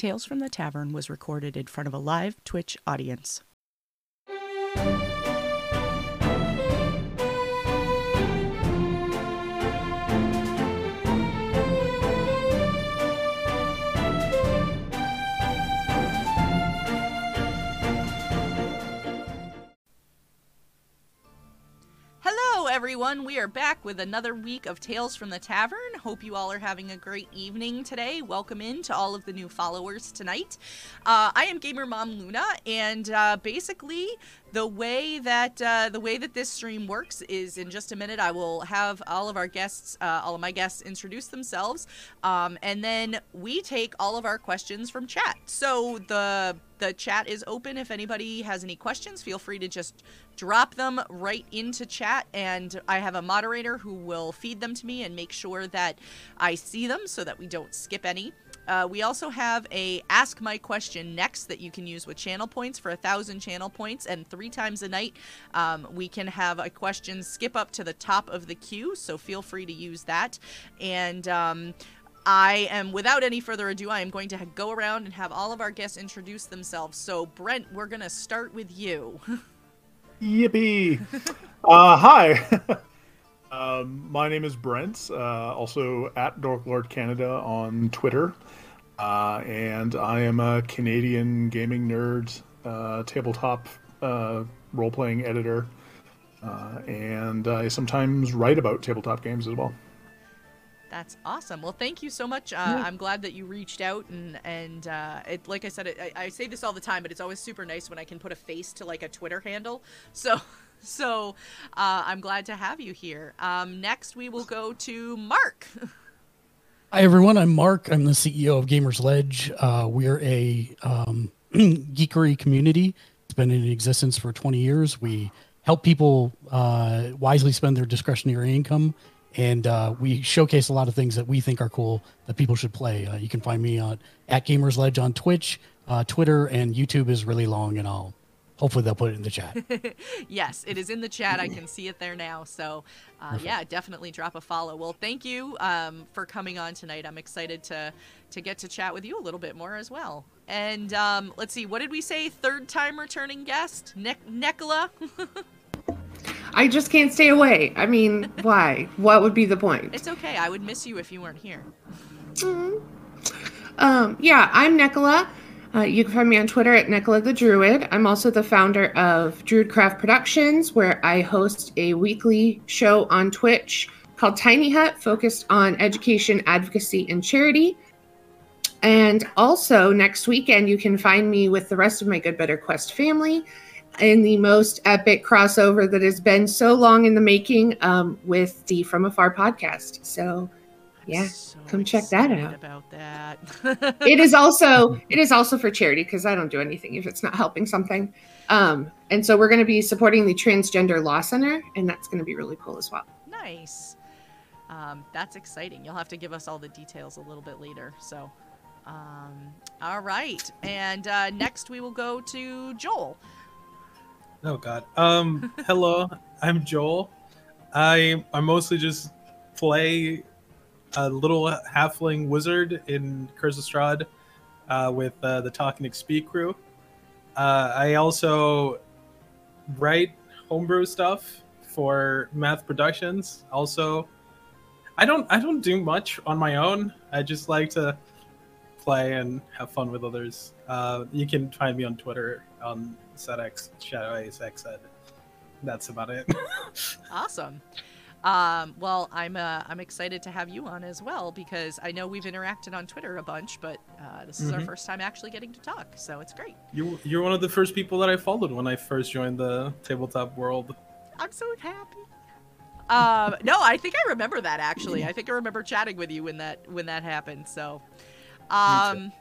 Tales from the Tavern was recorded in front of a live Twitch audience. Everyone. We are back with another week of Tales from the Tavern. Hope you all are having a great evening today. Welcome in to all of the new followers tonight. Uh, I am Gamer Mom Luna, and uh, basically, the way that uh, the way that this stream works is in just a minute. I will have all of our guests, uh, all of my guests, introduce themselves, um, and then we take all of our questions from chat. So the the chat is open. If anybody has any questions, feel free to just drop them right into chat and I have a moderator who will feed them to me and make sure that I see them so that we don't skip any. Uh, we also have a ask my question next that you can use with channel points for a thousand channel points and three times a night um, we can have a question skip up to the top of the queue so feel free to use that and um, I am, without any further ado, I am going to go around and have all of our guests introduce themselves. So, Brent, we're going to start with you. Yippee! uh, hi. um, my name is Brent, uh, also at Dork Lord Canada on Twitter, uh, and I am a Canadian gaming nerd, uh, tabletop uh, role playing editor, uh, and I sometimes write about tabletop games as well. That's awesome. Well, thank you so much. Uh, yeah. I'm glad that you reached out and and uh, it, like I said, it, I, I, say this all the time, but it's always super nice when I can put a face to like a Twitter handle. So. So, uh, I'm glad to have you here. Um, next, we will go to Mark. Hi, everyone. I'm Mark. I'm the CEO of Gamers Ledge. Uh, we're a um, geekery community. It's been in existence for 20 years. We help people uh, wisely spend their discretionary income and uh, we showcase a lot of things that we think are cool that people should play. Uh, you can find me on at Gamers Ledge on Twitch, uh, Twitter, and YouTube is really long, and I'll hopefully they'll put it in the chat. yes, it is in the chat. I can see it there now. So, uh, yeah, definitely drop a follow. Well, thank you um, for coming on tonight. I'm excited to to get to chat with you a little bit more as well. And um, let's see, what did we say? Third time returning guest, ne- Nicola. I just can't stay away. I mean, why? What would be the point? It's okay. I would miss you if you weren't here. Mm-hmm. Um, yeah, I'm Nicola. Uh, you can find me on Twitter at Nicola the Druid. I'm also the founder of Druidcraft Productions, where I host a weekly show on Twitch called Tiny Hut, focused on education, advocacy, and charity. And also, next weekend, you can find me with the rest of my Good Better Quest family in the most epic crossover that has been so long in the making um, with the From Afar podcast. So, yeah, so come check that out. About that, it is also it is also for charity because I don't do anything if it's not helping something. Um, and so we're going to be supporting the Transgender Law Center, and that's going to be really cool as well. Nice. Um, that's exciting. You'll have to give us all the details a little bit later. So, um, all right. And uh, next we will go to Joel. Oh God. Um. hello, I'm Joel. I I mostly just play a little halfling wizard in Curse uh, with uh, the Talking XP crew. Uh, I also write homebrew stuff for Math Productions. Also, I don't I don't do much on my own. I just like to play and have fun with others. Uh, you can find me on Twitter on SetX Shadow Ace X. That's about it. awesome. Um, well, I'm uh, I'm excited to have you on as well because I know we've interacted on Twitter a bunch, but uh, this is mm-hmm. our first time actually getting to talk, so it's great. You you're one of the first people that I followed when I first joined the tabletop world. I'm so happy. Um, no, I think I remember that actually. I think I remember chatting with you when that when that happened. So, um,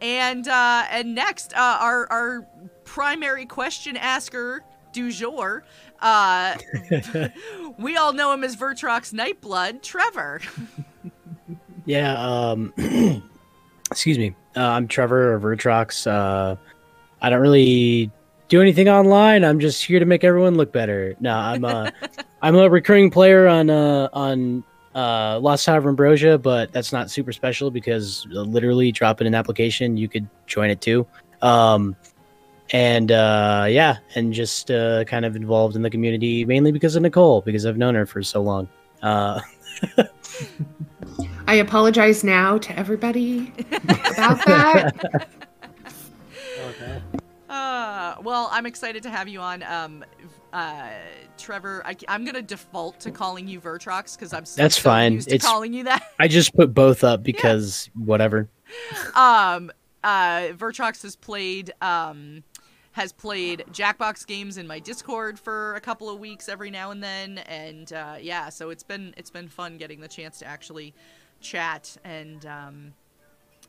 and uh, and next, uh, our our primary question asker du jour. Uh, we all know him as Vertrox Nightblood, Trevor. yeah. Um, excuse me. Uh, I'm Trevor or Vertrox. Uh, I don't really do anything online. I'm just here to make everyone look better. No, I'm a I'm a recurring player on uh, on uh, Lost Tower of Ambrosia, but that's not super special because uh, literally dropping an application, you could join it too. Um, and uh, yeah, and just uh, kind of involved in the community mainly because of Nicole, because I've known her for so long. Uh, I apologize now to everybody about that. Okay. Uh, well, I'm excited to have you on. Um, uh, Trevor, I, am gonna default to calling you Vertrox because I'm so, That's so fine. used to It's- calling you that. I just put both up because whatever. um, uh, Vertrox has played um, has played Jackbox games in my Discord for a couple of weeks every now and then, and uh, yeah, so it's been it's been fun getting the chance to actually chat and um,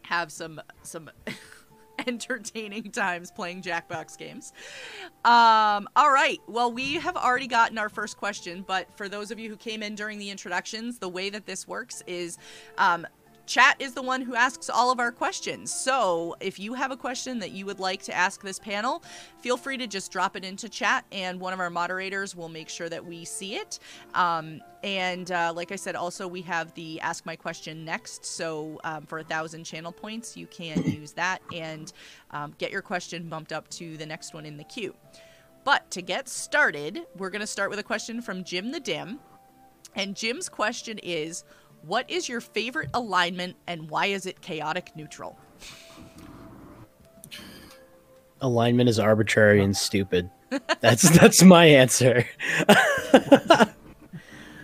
have some some entertaining times playing Jackbox games. Um, all right. Well, we have already gotten our first question, but for those of you who came in during the introductions, the way that this works is um, chat is the one who asks all of our questions. So if you have a question that you would like to ask this panel, feel free to just drop it into chat, and one of our moderators will make sure that we see it. Um, and uh, like I said, also we have the Ask My Question next. So um, for a thousand channel points, you can use that and um, get your question bumped up to the next one in the queue. But to get started, we're going to start with a question from Jim the Dim. And Jim's question is What is your favorite alignment and why is it chaotic neutral? Alignment is arbitrary and stupid. That's that's my answer.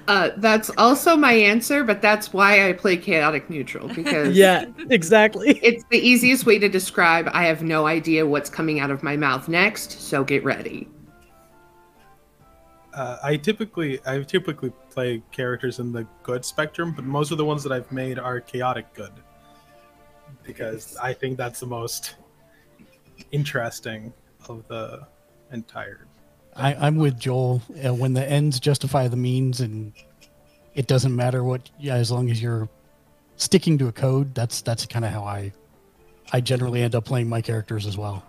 Uh, that's also my answer, but that's why I play chaotic neutral because yeah, exactly. it's the easiest way to describe I have no idea what's coming out of my mouth next, so get ready. Uh, I typically I typically play characters in the good spectrum, but most of the ones that I've made are chaotic good because I think that's the most interesting of the entire. I, I'm with Joel. Uh, when the ends justify the means, and it doesn't matter what, yeah, as long as you're sticking to a code. That's that's kind of how I, I generally end up playing my characters as well.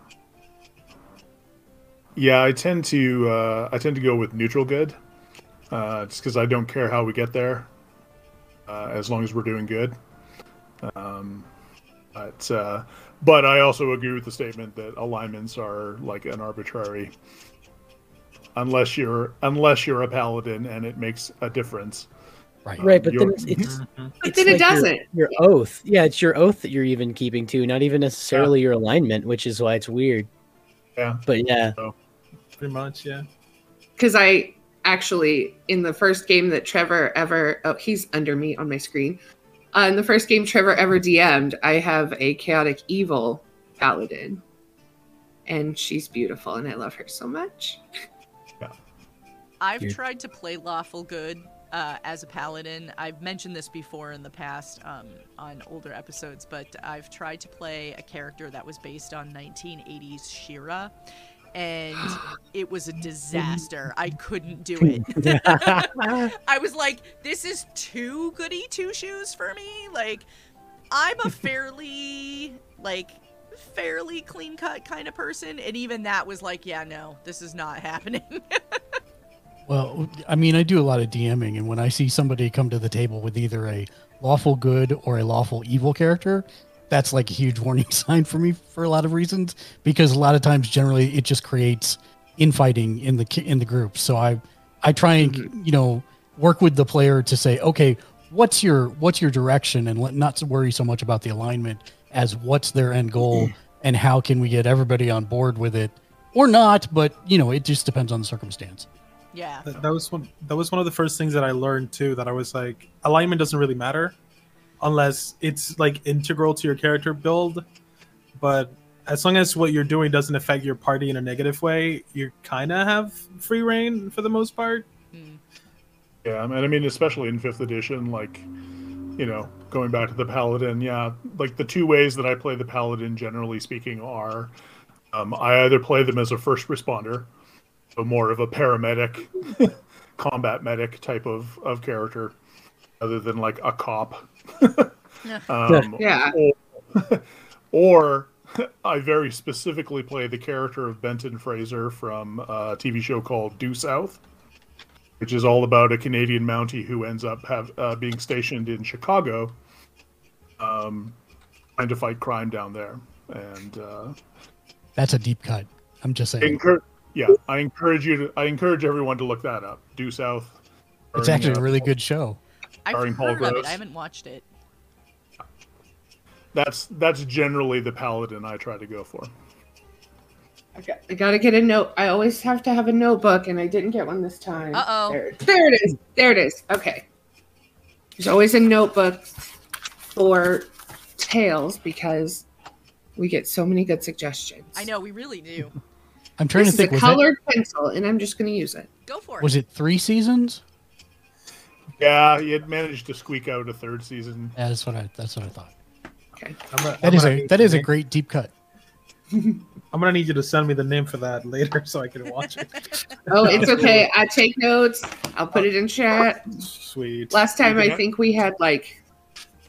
Yeah, I tend to uh, I tend to go with neutral good, uh, just because I don't care how we get there, uh, as long as we're doing good. Um, but uh, but I also agree with the statement that alignments are like an arbitrary, unless you're unless you're a paladin and it makes a difference. Right. Right, but then it's, it's Mhm. But It's then it like your- doesn't. your oath. Yeah, it's your oath that you're even keeping to, not even necessarily your alignment, which is why it's weird. Yeah. But yeah, Pretty much, yeah. because I actually in the first game that Trevor ever oh he's under me on my screen. Uh, in the first game Trevor ever DM'd, I have a chaotic evil paladin, and she's beautiful, and I love her so much. I've You're- tried to play lawful good uh, as a paladin. I've mentioned this before in the past um, on older episodes, but I've tried to play a character that was based on 1980s She-Ra, and it was a disaster. I couldn't do it. I was like, this is too goody two shoes for me. Like, I'm a fairly like fairly clean cut kind of person, and even that was like, yeah, no, this is not happening. Well, I mean, I do a lot of DMing, and when I see somebody come to the table with either a lawful good or a lawful evil character, that's like a huge warning sign for me for a lot of reasons. Because a lot of times, generally, it just creates infighting in the in the group. So I I try and mm-hmm. you know work with the player to say, okay, what's your what's your direction, and let, not to worry so much about the alignment as what's their end goal mm-hmm. and how can we get everybody on board with it or not. But you know, it just depends on the circumstance. yeah. That, that was one. That was one of the first things that I learned too. That I was like, alignment doesn't really matter, unless it's like integral to your character build. But as long as what you're doing doesn't affect your party in a negative way, you kind of have free reign for the most part. Mm. Yeah, and I mean, especially in fifth edition, like, you know, going back to the paladin, yeah, like the two ways that I play the paladin, generally speaking, are um, I either play them as a first responder, so more of a paramedic, combat medic type of, of character, other than like a cop. Yeah. um, Yeah. or, or I very specifically play the character of Benton Fraser from a TV show called Due South. which is all about a Canadian Mountie who ends up have uh, being stationed in Chicago, um, trying to fight crime down there. And uh, That's a deep cut. I'm just saying. encour- yeah, I encourage you to. I encourage everyone to look that up. Due South. It's actually a really good show. I've Starring Paul heard of it. Gross. I haven't watched it. That's that's generally the paladin I try to go for. I got, I gotta get a note. I always have to have a notebook, and I didn't get one this time. Uh-oh. There, there it is. There it is. Okay. There's always a notebook for tales because we get so many good suggestions. I know we really do. I'm trying This to is think. a Was, it, colored pencil, and I'm just gonna use it. Go for it. was it three seasons? Yeah, he had managed to squeak out a third season. Yeah, that's what I. That's what I thought. Okay. I'm gonna, That I'm is a need that a name- great deep cut. I'm gonna need you to send me the name for that later so I can watch it. Oh, it's okay. I take notes. I'll put it in chat. Sweet. Last time, I think we had like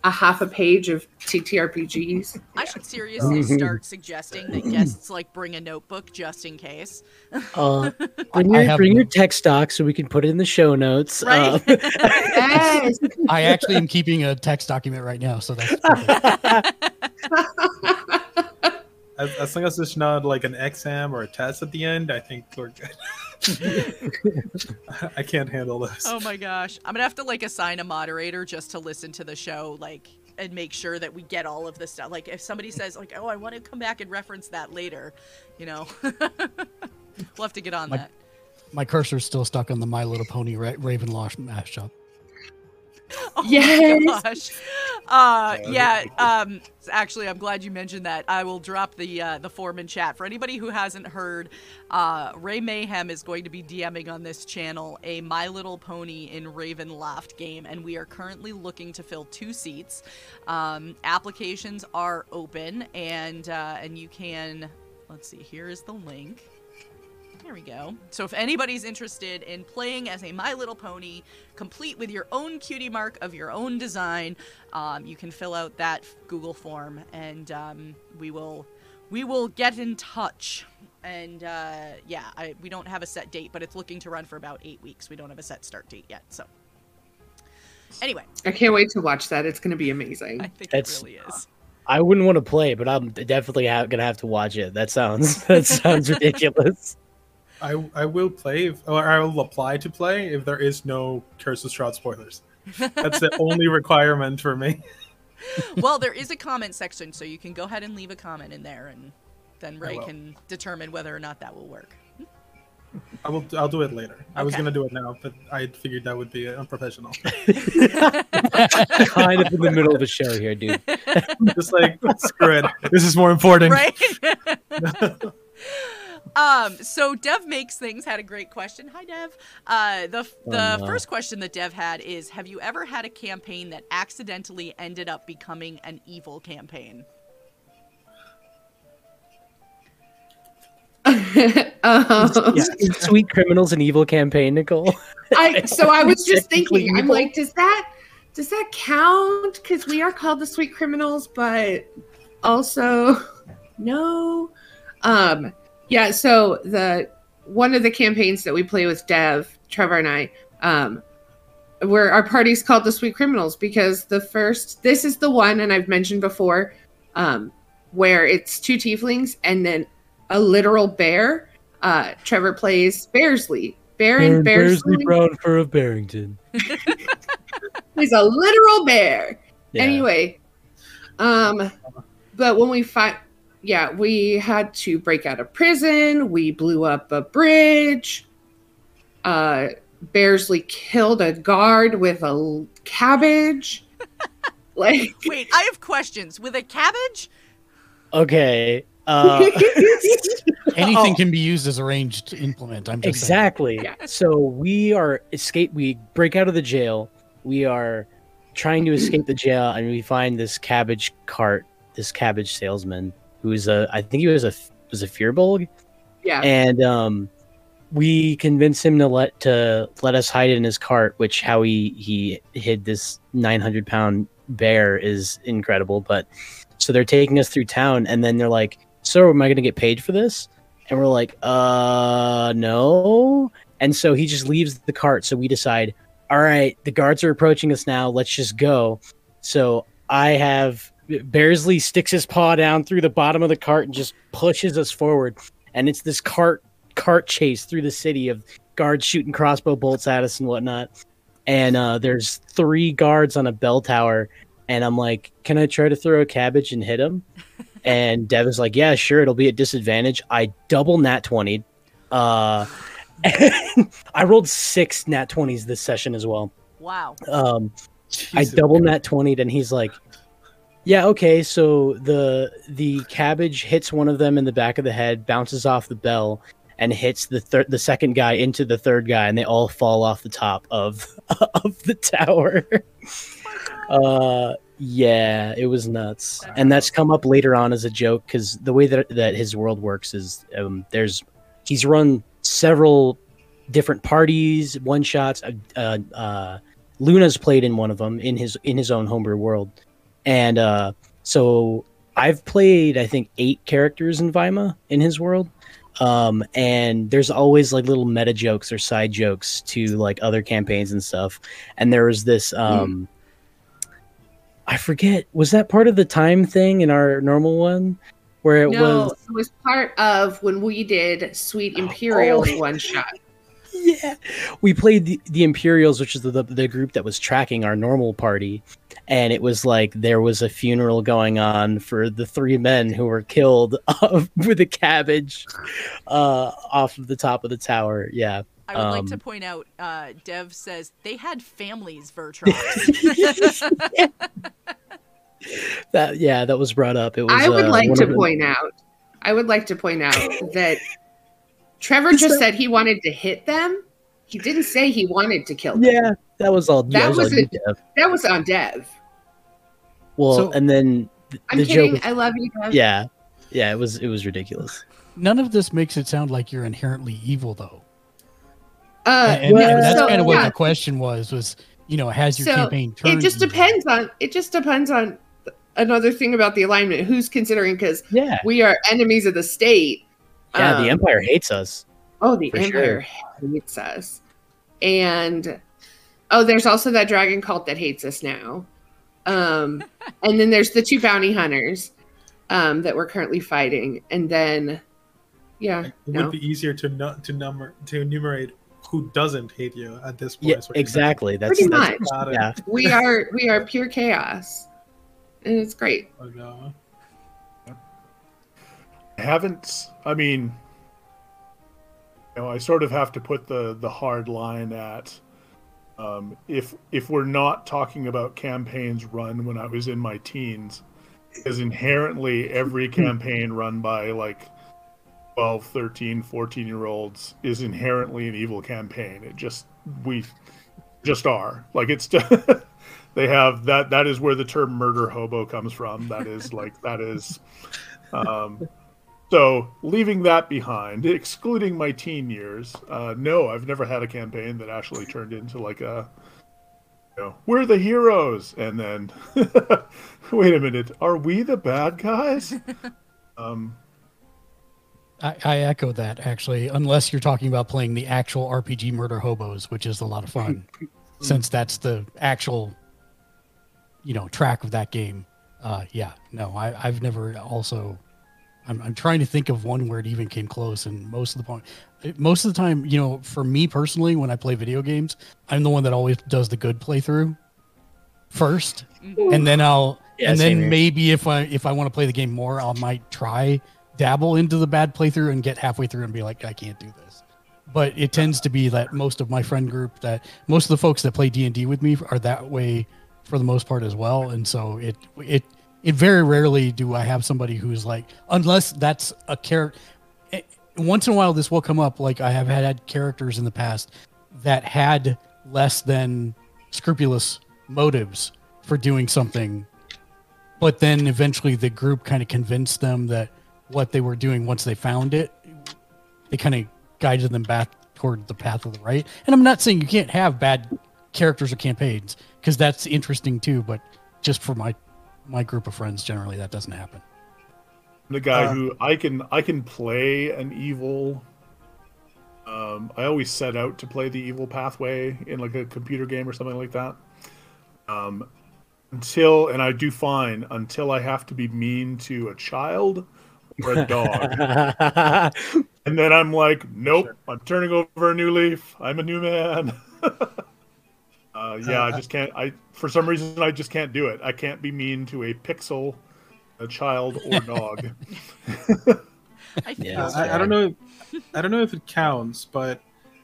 a half a page of TTRPGs. I should seriously start suggesting that guests like bring a notebook just in case. Uh, bring your, bring your text doc so we can put it in the show notes. Right. Uh, Yes. I actually am keeping a text document right now, so that's perfect. As, as long as there's not like an exam or a test at the end, I think we're good. I can't handle this. Oh my gosh. I'm gonna have to like assign a moderator just to listen to the show, like and make sure that we get all of this stuff. Like if somebody says like, "Oh, I want to come back and reference that later," you know, we'll have to get on My- that. My cursor's still stuck on the My Little Pony Ra- Ravenloft mashup. Oh my Yes. gosh. Uh, Yeah, yeah. Um, actually, I'm glad you mentioned that. I will drop the uh, the form in chat for anybody who hasn't heard. Uh, Ray Mayhem is going to be DMing on this channel a My Little Pony in Ravenloft game, and we are currently looking to fill two seats. Um, applications are open, and uh, and you can. Let's see. Here is the link. There we go. So if anybody's interested in playing as a My Little Pony, complete with your own cutie mark of your own design, um, you can fill out that Google form, and um, we will we will get in touch. And uh, yeah, I, we don't have a set date, but it's looking to run for about eight weeks. We don't have a set start date yet. So anyway, I can't wait to watch that. It's going to be amazing. I think That's- it really is. I wouldn't want to play, but I'm definitely ha- gonna have to watch it. That sounds that sounds ridiculous. I I will play if, or I will apply to play if there is no Curse of Strahd spoilers. That's the only requirement for me. well, there is a comment section, so you can go ahead and leave a comment in there, and then Ray can determine whether or not that will work. I will. I'll do it later. I was gonna do it now, but I figured that would be unprofessional. kind of in the middle of a show here, dude. Just like screw it. This is more important. right? Um, so Dev makes things had a great question. Hi, Dev. Uh, the the Oh, no. first question that Dev had is: Have you ever had a campaign that accidentally ended up becoming an evil campaign? um, Yeah, is Sweet Criminals an evil campaign, Nicole? I so I was just Technically thinking, I'm like, does that does that count? Because we are called the sweet criminals, but also no. Um, yeah. So the one of the campaigns that we play with Dev, Trevor, and I, um, where our party's called the Sweet Criminals because the first this is the one, and I've mentioned before, um, where it's two tieflings and then a literal bear. Uh, Trevor plays Bearsley. Baron Bearsley. Brown Fur of Barrington. He's a literal bear. Yeah. Anyway, um, but when we find, yeah, we had to break out of prison. We blew up a bridge. Uh, Bearsley killed a guard with a l- cabbage. like, Wait, I have questions. With a cabbage? Okay. Uh, Anything Oh. can be used as a ranged implement. I'm just exactly. Yeah. So we are escape. We break out of the jail. We are trying to escape the jail, and we find this cabbage cart, this cabbage salesman, who's a. I think he was a was a Firbolg, yeah, and um, we convince him to let to let us hide in his cart. Which how he he hid this nine hundred pound bear is incredible. But so they're taking us through town, and then they're like, "So am I going to get paid for this?" And we're like, "Uh, no." And so he just leaves the cart. So we decide, all right, the guards are approaching us now. Let's just go. So I have Bearsley sticks his paw down through the bottom of the cart and just pushes us forward. And it's this cart cart chase through the city of guards shooting crossbow bolts at us and whatnot. And uh, there's three guards on a bell tower. And I'm like, can I try to throw a cabbage and hit him? And Devin's like, yeah, sure. It'll be at disadvantage. I double nat 20. Uh, I rolled six nat 20s this session as well. Wow. Um, I Jesus. double nat 20'd and he's like, yeah, okay, so the the cabbage hits one of them in the back of the head, bounces off the bell, and hits the third the second guy into the third guy, and they all fall off the top of of the tower. uh yeah, it was nuts. And that's come up later on as a joke because the way that that his world works is um there's he's run several different parties, one shots, uh, uh, uh Luna's played in one of them in his in his own homebrew world, and uh, so I've played I think eight characters in Vima in his world, um, and there's always like little meta jokes or side jokes to like other campaigns and stuff. And there was this, um, I forget, was that part of the time thing in our normal one where it no, was? it was part of when we did Sweet Imperial Oh. one shot. yeah we played the, the imperials which is the, the group that was tracking our normal party and it was like there was a funeral going on for the three men who were killed with a cabbage uh, off of the top of the tower yeah I would like to Um, point out, uh, Dev says they had families, Vertrox. that yeah that was brought up it was I would uh, like to of the- point out, I would like to point out that Trevor just that- said he wanted to hit them. He didn't say he wanted to kill them. yeah that was all yeah, That was was all a- Dev. That was on Dev. Well So- and then th- I'm the kidding. joke I love you, Dev. yeah yeah it was it was ridiculous None of this makes it sound like you're inherently evil, though. Uh, and, and that's so, kind of what yeah, the question was: was you know, has your So, campaign turned? it just evil? depends on it just depends on another thing about the alignment who's considering because yeah we are enemies of the state yeah the Um, empire hates us oh the for empire hates us and oh there's also that dragon cult that hates us now um and then there's the two bounty hunters um that we're currently fighting and then yeah It no. would be easier to no, to number to enumerate who doesn't hate you at this point. yeah is what exactly that's, Pretty that's much. Got yeah we are we are pure chaos and it's great. Oh, no. I haven't. I mean, you know, I sort of have to put the the hard line at um, if if we're not talking about campaigns run when I was in my teens, because inherently every campaign run by like 12, 13, 14 year olds is inherently an evil campaign. It just we just are like it's they have that that is where the term murder hobo comes from. That is like that is um so, leaving that behind, excluding my teen years, uh, no, I've never had a campaign that actually turned into like a, you know, we're the heroes, and then, wait a minute, are we the bad guys? Um, I, I echo that actually, unless you're talking about playing the actual RPG Murder Hobos, which is a lot of fun, since that's the actual, you know, track of that game. Uh, yeah, no, I, I've never also. I'm, I'm trying to think of one where it even came close, and most of the point, most of the time, you know, for me personally, when I play video games, I'm the one that always does the good playthrough first, mm-hmm. and then I'll Yeah, and then maybe if I if I want to play the game more, I might try dabble into the bad playthrough and get halfway through and be like, I can't do this. But it tends to be that most of my friend group, that most of the folks that play D and D with me are that way for the most part as well, and so it it it very rarely do I have somebody who's like, unless that's a character. Eh, once in a while, this will come up. Like I have had characters in the past that had less than scrupulous motives for doing something but then eventually the group kind of convinced them that what they were doing once they found it they kind of guided them back toward the path of the right and i'm not saying you can't have bad characters or campaigns because that's interesting too but just for my my group of friends generally that doesn't happen the guy Uh, who I can I can play an evil, um, Um, I always set out to play the evil pathway in like a computer game or something like that. Um, until, and I do fine until I have to be mean to a child or a dog. and then I'm like, nope, I'm turning over a new leaf. I'm a new man. uh, yeah, I just can't. I for some reason I just can't do it. I can't be mean to a pixel, a child, or dog. I Yeah, I, I don't know. If, I don't know if it counts, but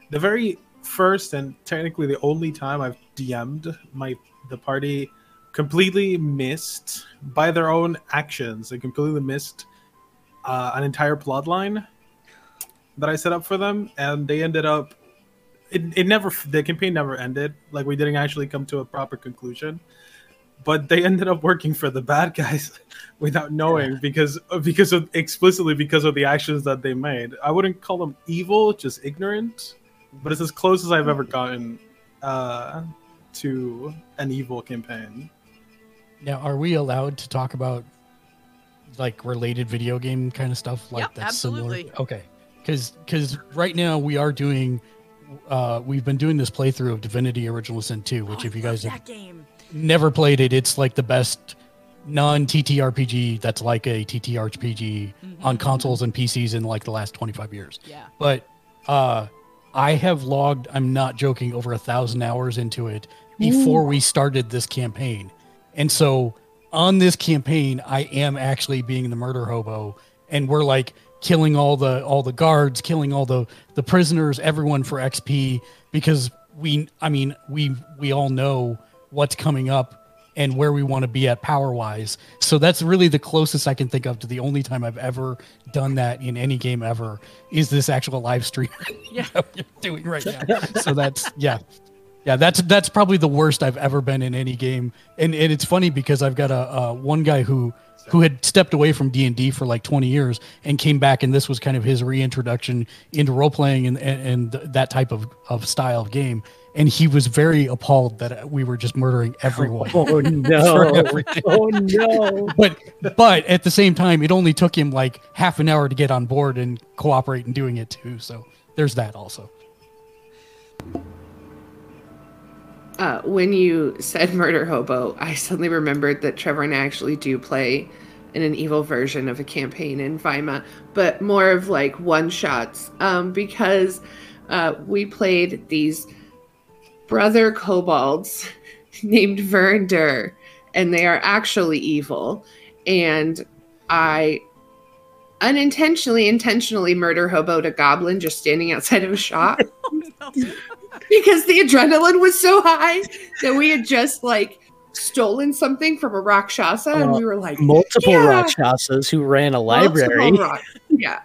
the very first and technically the only time I've DM'd my the party completely missed by their own actions. They completely missed uh, an entire plot line that I set up for them, and they ended up. It, it never the campaign never ended. Like we didn't actually come to a proper conclusion, but they ended up working for the bad guys without knowing because because of explicitly because of the actions that they made. I wouldn't call them evil, just ignorant, but it's as close as I've ever gotten uh, to an evil campaign. Now, are we allowed to talk about like related video game kind of stuff like Yep, that's absolutely. similar? Okay, because because right now we are doing. Uh, we've been doing this playthrough of Divinity Original Sin 2, which Oh, if you guys have game. never played it, it's like the best non TTRPG that's like a TTRPG on Mhm. consoles and PCs in like the last 25 years. Yeah. But uh, I have logged, I'm not joking, over a thousand hours into it before we started this campaign. And so on this campaign, I am actually being the murder hobo, and we're like killing all the all the guards, killing all the the prisoners, everyone for XP because we, I mean, we we all know what's coming up and where we want to be at power wise. So that's really the closest I can think of to the only time I've ever done that in any game ever is this actual live stream Yeah. we're doing right now. So that's yeah. Yeah, that's that's probably the worst I've ever been in any game. And and it's funny because I've got a, a one guy who who had stepped away from D&D for like 20 years and came back and this was kind of his reintroduction into role playing and, and and that type of of style of game and he was very appalled that uh, we were just murdering everyone. Oh no! oh no! but but at the same time it only took him like half an hour to get on board and cooperate and doing it too. So there's that also. Uh, when you said murder hobo, I suddenly remembered that Trevor and I actually do play in an evil version of a campaign in Vima, but more of like one shots um, because uh, we played these brother kobolds named Vernder, and they are actually evil. And I unintentionally, intentionally murder hoboed a goblin just standing outside of a shop Oh, no. Because the adrenaline was so high that we had just like stolen something from a rakshasa and Uh, we were like Multiple Yeah. Rakshasas who ran a library. yeah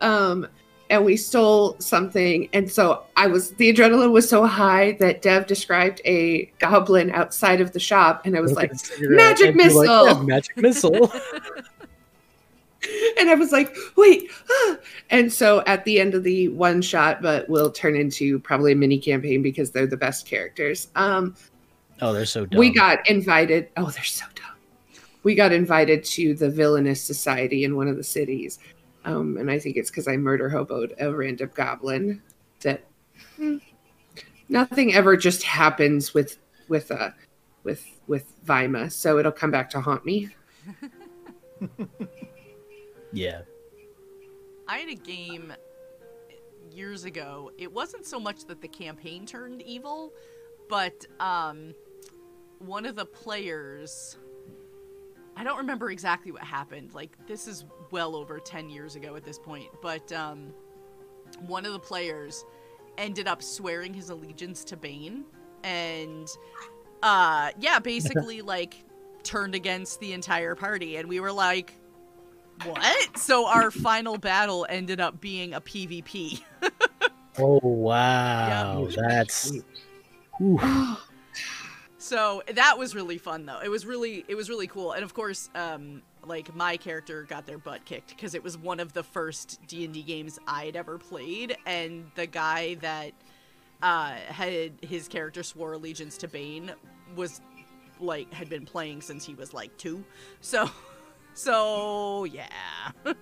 um and we stole something and so i was the adrenaline was so high that dev described a goblin outside of the shop and i was like "Magic And you're like, missile!" "Yeah, magic missile. and i was like wait ah." and so at the end of the one shot but will turn into probably a mini campaign because they're the best characters. Um oh, they're so dumb. we got invited oh they're so dumb. We got invited to the villainous society in one of the cities. Um, and i think it's because i murder hoboed a random goblin that hmm, nothing ever just happens with with uh with with vima. So it'll come back to haunt me yeah. I had a game years ago. It wasn't so much that the campaign turned evil, but um, one of the players. I don't remember exactly what happened. Like this is well over ten years ago at this point, but um, one of the players ended up swearing his allegiance to Bane, and uh, yeah, basically like turned against the entire party, and we were like, what? So our final battle ended up being a PvP. Oh wow, that's So that was really fun though. It was really it was really cool. And of course, um like my character got their butt kicked because it was one of the first D&D games I'd ever played and the guy that uh had his character swore allegiance to Bane was like had been playing since he was like 2. So so yeah.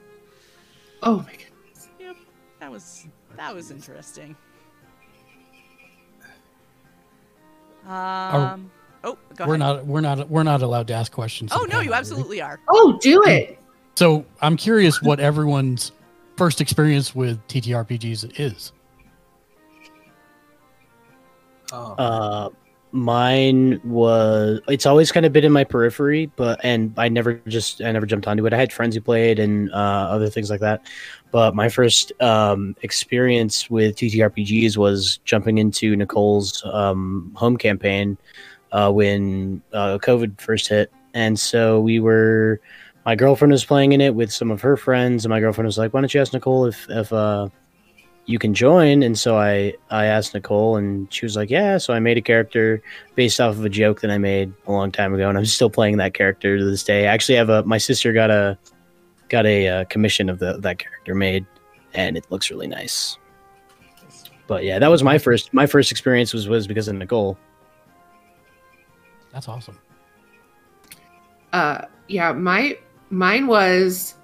oh my goodness. yep. That That was that was interesting. Um. oh, go We're ahead. not we're not we're not allowed to ask questions. Oh no, you panel, right? absolutely are. Oh, do it. So I'm curious what everyone's first experience with TTRPGs is. Oh. Uh, mine was. It's always kind of been in my periphery, but and I never just I never jumped onto it. I had friends who played and uh, other things like that. But my first um, experience with TTRPGs was jumping into Nicole's um, home campaign uh, when uh, COVID first hit, and so we were. My girlfriend was playing in it with some of her friends, and my girlfriend was like, "Why don't you ask Nicole if if uh, you can join and so i i asked nicole and she was like yeah so i made a character based off of a joke that i made a long time ago and i'm still playing that character to this day i actually have a my sister got a got a uh, commission of the that character made and it looks really nice but yeah that was my first my first experience was was because of nicole That's awesome. Uh, yeah, my mine was.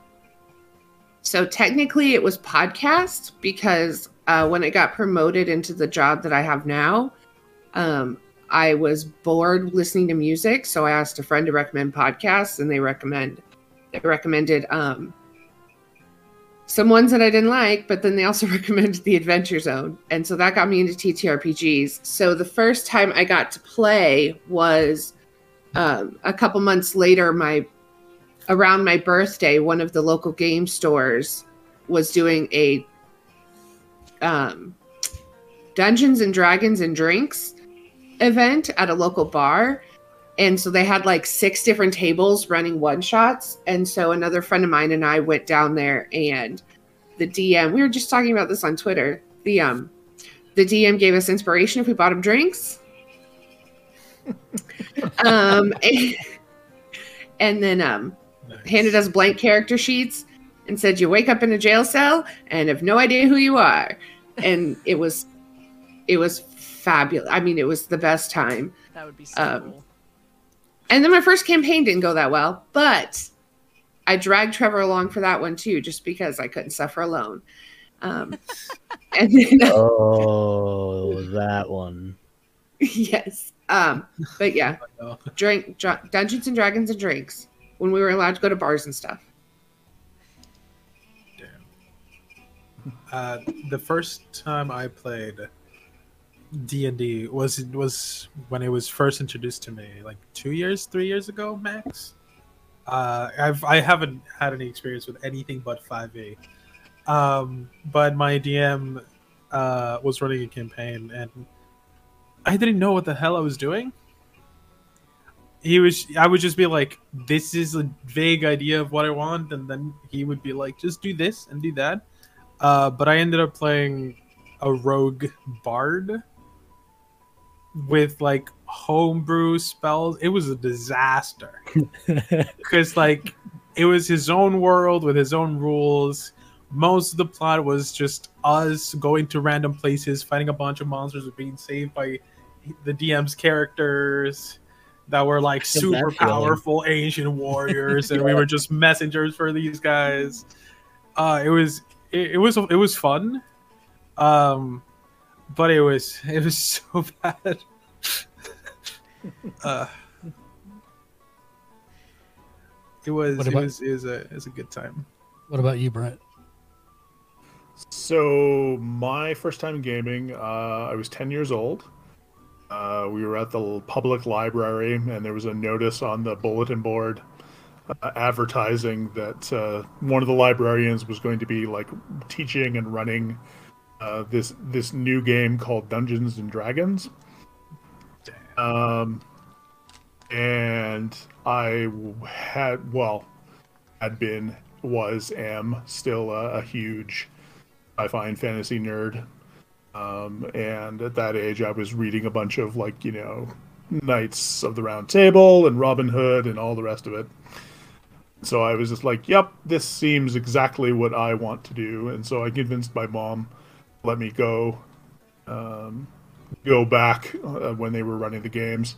So technically, it was podcast because uh, when I got promoted into the job that I have now, um, I was bored listening to music. So I asked a friend to recommend podcasts, and they recommend they recommended um, some ones that I didn't like, but then they also recommended the Adventure Zone, and so that got me into TTRPGs. So the first time I got to play was um, a couple months later. My around my birthday, one of the local game stores was doing a um, Dungeons and Dragons and Drinks event at a local bar. And so they had like six different tables running one shots. And so another friend of mine and I went down there and the DM, we were just talking about this on Twitter. The um the DM gave us inspiration if we bought him drinks. um and, and then um. Handed us blank character sheets and said you wake up in a jail cell and have no idea who you are. And it was it was fabulous. I mean it was the best time. That would be so Um, cool. and then my first campaign didn't go that well but i dragged trevor along for that one too just because i couldn't suffer alone. Um and then oh that one. Yes. Um but yeah. Drink dr- dungeons and dragons and drinks when we were allowed to go to bars and stuff Uh, the first time I played D and D was was when it was first introduced to me, like two years, three years ago, max. Uh, I've I haven't had any experience with anything but five E, um, but my DM uh, was running a campaign and I didn't know what the hell I was doing. He was, I would just be like, "This is a vague idea of what I want," and then he would be like, "Just do this and do that." Uh, but I ended up playing a rogue bard with like homebrew spells. It was a disaster because like it was his own world with his own rules. Most of the plot was just us going to random places, fighting a bunch of monsters, and being saved by the DM's characters that were like super powerful ancient warriors, and we were just messengers for these guys. Uh, it was it, it was it was fun, um, but it was it was so bad. uh, it was What it was it was a it was a good time. What about you, Brent? So my first time gaming, uh, I was 10 years old. Uh, we were at the public library, and there was a notice on the bulletin board uh, advertising that uh, one of the librarians was going to be like teaching and running uh, this this new game called Dungeons and Dragons. Um, and I had well had been was am still a, a huge sci-fi and fantasy nerd. Um, and at that age, I was reading a bunch of like you know Knights of the Round Table and Robin Hood and all the rest of it. So I was just like, "Yep, this seems exactly what I want to do." And so I convinced my mom, let me go, um, go back uh, when they were running the games,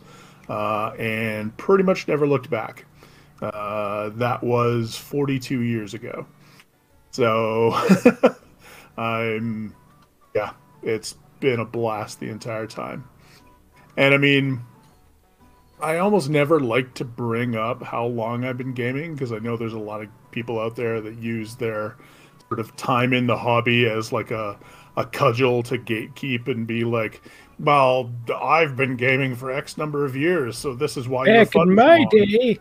uh, and pretty much never looked back. Uh, that was 42 years ago. So I'm, yeah, it's been a blast the entire time. And I mean, I almost never like to bring up how long I've been gaming because I know there's a lot of people out there that use their sort of time in the hobby as like a a cudgel to gatekeep and be like, well, I've been gaming for X number of years, so this is why you're Back fun in my long." day.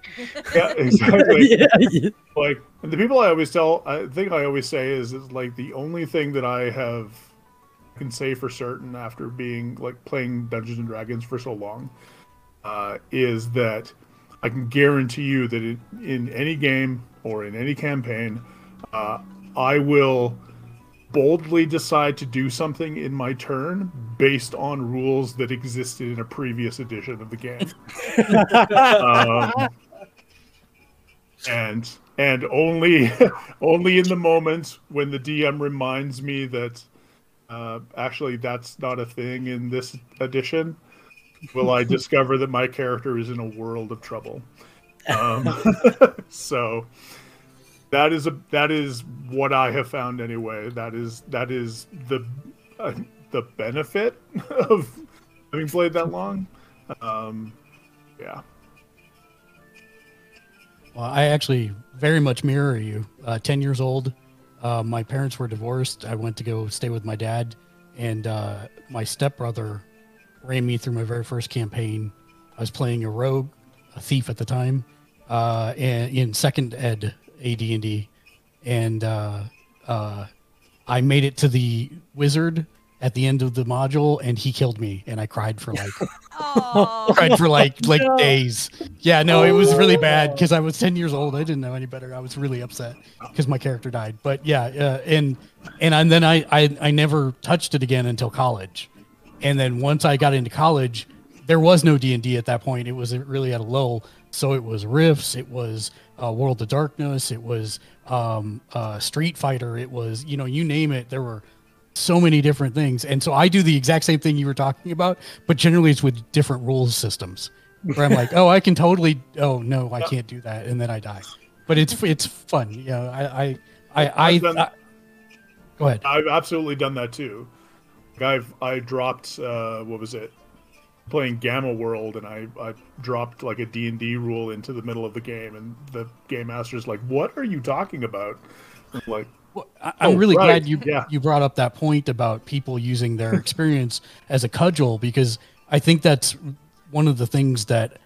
Yeah, exactly. yeah, yeah. like and the people I always tell, I think I always say is, is like the only thing that I have can say for certain after being like playing Dungeons and Dragons for so long uh, is that I can guarantee you that in, in any game or in any campaign, uh, I will boldly decide to do something in my turn based on rules that existed in a previous edition of the game. um, and and only only in the moment when the DM reminds me that uh, actually that's not a thing in this edition will I discover that my character is in a world of trouble. Um, so that is a that is what I have found anyway. That is that is the uh, the benefit of having played that long. Um, yeah. Well, I actually very much mirror you. Uh, Ten years old, uh, my parents were divorced. I went to go stay with my dad, and uh, my stepbrother ran me through my very first campaign. I was playing a rogue, a thief at the time, uh, and in second ed AD&D, and uh, uh, I made it to the wizard at the end of the module, and he killed me, and I cried for like Oh, cried for like like days. Yeah, no, it was really bad because I was ten years old. I didn't know any better. I was really upset because my character died. But yeah, uh, and and and then I, I I never touched it again until college, and then once I got into college, there was no D and D at that point. It was really at a lull. So it was Rifts, it was uh, World of Darkness, it was um, uh, Street Fighter, it was you know you name it. There were so many different things. And so I do the exact same thing you were talking about, but generally it's with different rules systems where I'm like, oh, I can totally, oh no, I can't do that. And then I die, but it's, it's fun. You know, I, I, I, I, I've done- I- go ahead. I've absolutely done that too. I've I dropped uh, what was it? Playing Gamma World, and I, I dropped like a D and D rule into the middle of the game, and the game master's like, "What are you talking about?" I'm like, Well, I- I'm Oh, really right, glad you yeah. you brought up that point about people using their experience as a cudgel because I think that's one of the things that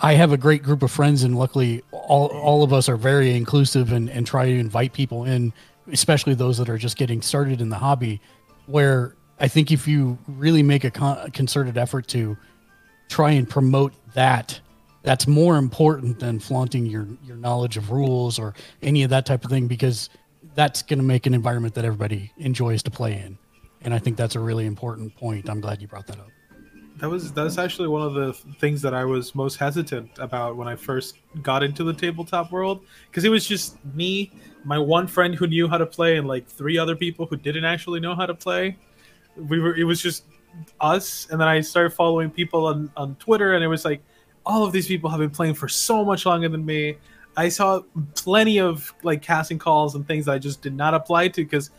I have a great group of friends and luckily all all of us are very inclusive and, and try to invite people in, especially those that are just getting started in the hobby, where I think if you really make a, con- a concerted effort to try and promote that that's more important than flaunting your your knowledge of rules or any of that type of thing because that's going to make an environment that everybody enjoys to play in. And i think that's a really important point. I'm glad you brought that up. That was that's actually one of the things that I was most hesitant about when I first got into the tabletop world because it was just me, my one friend who knew how to play, and like three other people who didn't actually know how to play. We were it was just us, and then I started following people on on Twitter, and it was like all of these people have been playing for so much longer than me. I saw plenty of like casting calls and things I just did not apply to because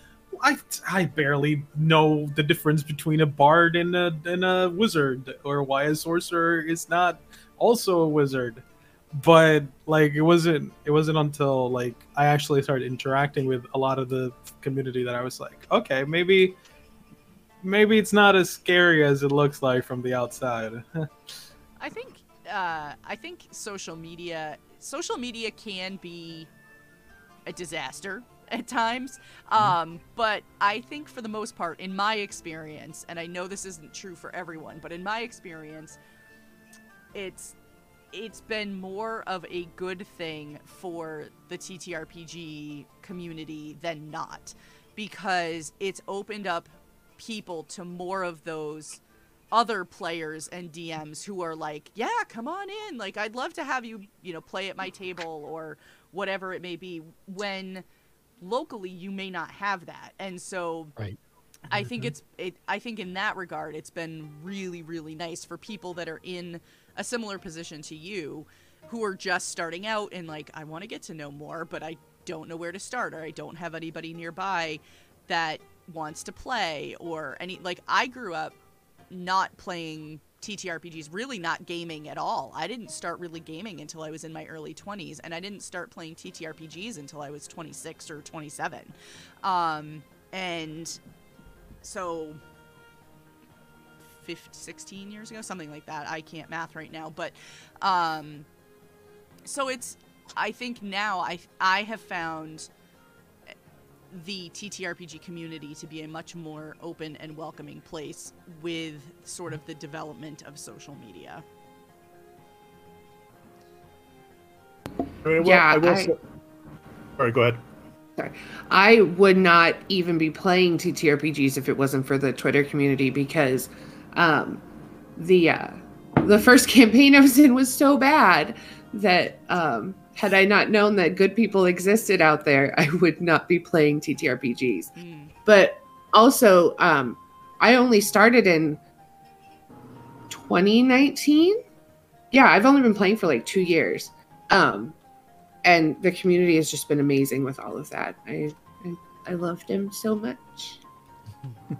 I, I barely know the difference between a bard and a, and a wizard or why a sorcerer is not also a wizard but like it wasn't it wasn't until like i actually started interacting with a lot of the community that i was like okay maybe maybe it's not as scary as it looks like from the outside I think uh, I think social media social media can be a disaster at times. Um, but I think for the most part, in my experience, and I know this isn't true for everyone, but in my experience, it's it's been more of a good thing for the TTRPG community than not because it's opened up people to more of those other players and DMs who are like, "Yeah, come on in. Like I'd love to have you, you know, play at my table or whatever it may be." When locally you may not have that. And so right I think mm-hmm. it's it I think in that regard it's been really really nice for people that are in a similar position to you who are just starting out and like I want to get to know more but I don't know where to start or I don't have anybody nearby that wants to play or any like I grew up not playing TTRPGs, really not gaming at all. I didn't start really gaming until I was in my early 20s, and I didn't start playing TTRPGs until I was 26 or 27. Um, and so 15, 16 years ago, something like that. I can't math right now, but um, so it's. I think now I I have found the TTRPG community to be a much more open and welcoming place with sort of the development of social media. I mean, well, Yeah, I will I- say- Sorry, go ahead. I would not even be playing TTRPGs if it wasn't for the Twitter community because um, the uh, the first campaign I was in was so bad that um, had I not known that good people existed out there, I would not be playing TTRPGs. Mm. But also, um, I only started in 2019. Yeah, I've only been playing for like two years. Um, and the community has just been amazing with all of that. I I, I loved him so much.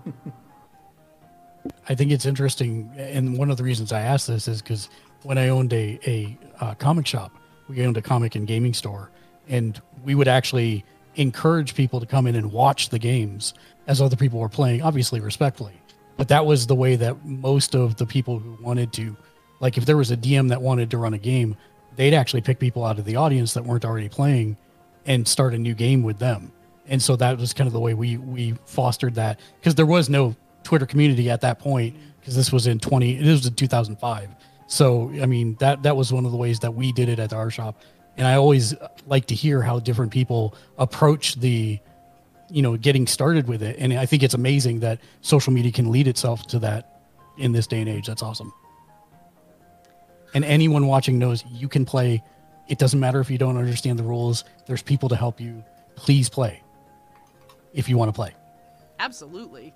I think it's interesting, and one of the reasons I asked this is because when I owned a a uh, comic shop, we owned a comic and gaming store, and we would actually encourage people to come in and watch the games as other people were playing, obviously respectfully. But that was the way that most of the people who wanted to, like, if there was a DM that wanted to run a game, they'd actually pick people out of the audience that weren't already playing and start a new game with them. And so that was kind of the way we we fostered that because there was no Twitter community at that point because this was in 20 it was in 2005. So I mean that that was one of the ways that we did it at our shop. And I always like to hear how different people approach the you know getting started with it. And I think it's amazing that social media can lead itself to that in this day and age. That's awesome. And anyone watching knows you can play. It doesn't matter if you don't understand the rules. There's people to help you. Please play if you want to play. Absolutely.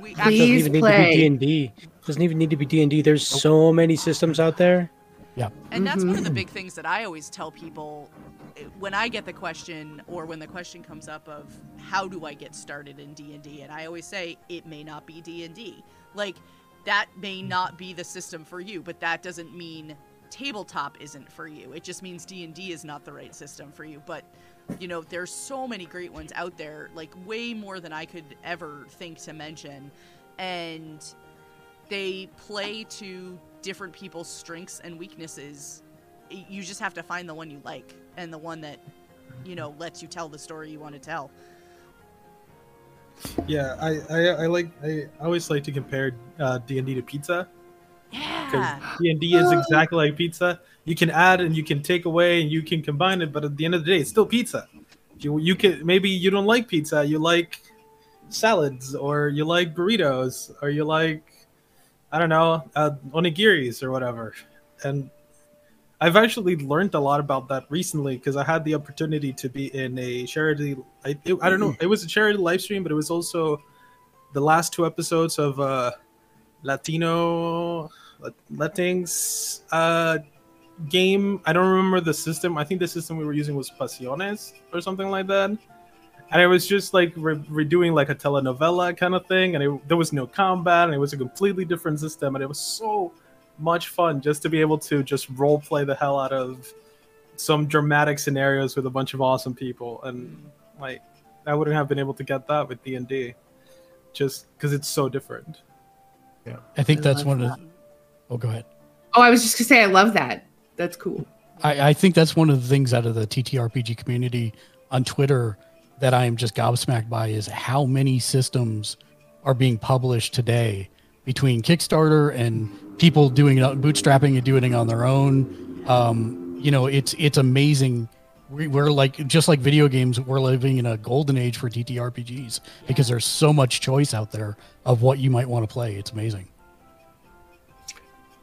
We Please doesn't even need to play. be D and D. Doesn't even need to be D and D. There's so many systems out there. Yeah. And that's one of the Mhm. big things that I always tell people eh, when I get the question or when the question comes up of how do I get started in D&D and I always say it may not be D&D. Like that may not be the system for you, but that doesn't mean tabletop isn't for you. It just means D&D is not the right system for you, but you know, there's so many great ones out there, like way more than I could ever think to mention. And they play to different people's strengths and weaknesses. You just have to find the one you like and the one that, you know, lets you tell the story you want to tell. Yeah, I, I, I like I always like to compare uh, D and D to pizza because D and D is exactly like pizza. You can add and you can take away and you can combine it, but at the end of the day, it's still pizza. You you can maybe you don't like pizza, you like salads or you like burritos or you like I don't know uh, onigiris or whatever. And I've actually learned a lot about that recently because I had the opportunity to be in a charity. I, it, I don't know. It was a charity live stream, but it was also the last two episodes of uh, Latino Latins uh, game. I don't remember the system. I think the system we were using was Pasiones or something like that. And it was just like re- redoing like a telenovela kind of thing, and it, there was no combat, and it was a completely different system, and it was so much fun just to be able to just role play the hell out of some dramatic scenarios with a bunch of awesome people, and like I wouldn't have been able to get that with D and D, just because it's so different. Yeah, I think I that's one of that. Oh go ahead. Oh, I was just gonna say I love that. That's cool. I, I think that's one of the things out of the TTRPG community on Twitter that I am just gobsmacked by is how many systems are being published today between Kickstarter and people doing it, bootstrapping and doing it on their own. Um, you know, it's it's amazing. We, we're like just like video games. We're living in a golden age for TTRPGs because there's so much choice out there of what you might want to play. It's amazing.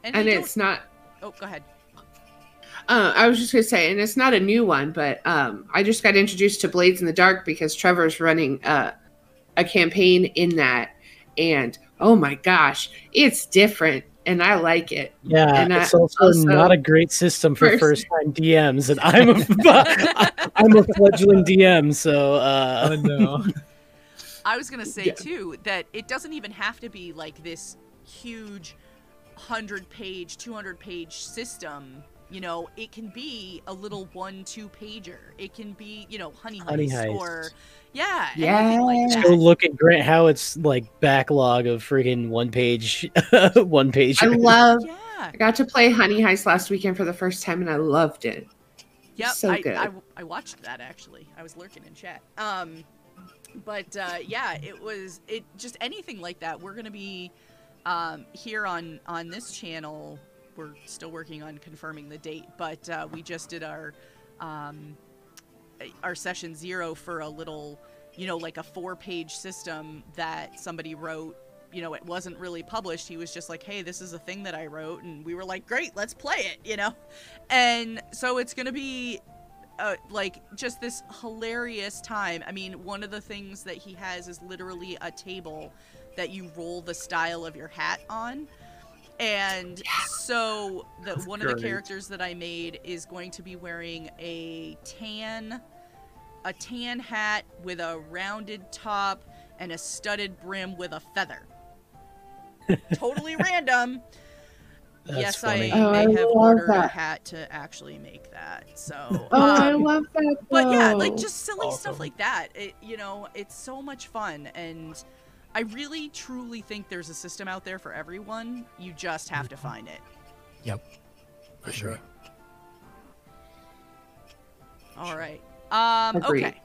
And, And it's not don't- oh, go ahead. Uh, I was just gonna say, and it's not a new one, but um, I just got introduced to Blades in the Dark because Trevor's running uh, a campaign in that, and oh my gosh, it's different, and I like it. Yeah, And, uh, it's also, also- not a great system for First- first time DMs, and I'm a I'm a fledgling DM, so uh, I know. I was gonna say Yeah. too that it doesn't even have to be like this huge hundred page, two hundred page system. You know, it can be a little one, two pager. It can be, you know, honey, Honey heist, Heist. or yeah, anything like Go look at Grant Howitt's like backlog of friggin' one page, one page. I love. Yeah. I got to play Honey Heist last weekend for the first time, and I loved it. Yep, So I, good. I, I watched that actually. I was lurking in chat. Um, but uh, yeah, it was it just anything like that. We're gonna be um, here on on this channel. We're still working on confirming the date, but uh, we just did our um, our session zero for a little, you know, like a four page system that somebody wrote. You know, it wasn't really published. He was just like, "Hey, this is a thing that I wrote," and we were like, "Great, let's play it." You know, and so it's gonna be uh, like just this hilarious time. I mean, one of the things that he has is literally a table that you roll the style of your hat on. And so the one of the characters that I made is going to be wearing a tan a tan hat with a rounded top and a studded brim with a feather. totally random. That's yes, funny. I Oh, I may have love ordered a hat to actually make that. So, Oh, I um, love that. but yeah, like just silly stuff like that. It, you know, it's so much fun, and I really truly think there's a system out there for everyone. You just have to find it. Yep. For sure. All right. Um, Agreed. okay.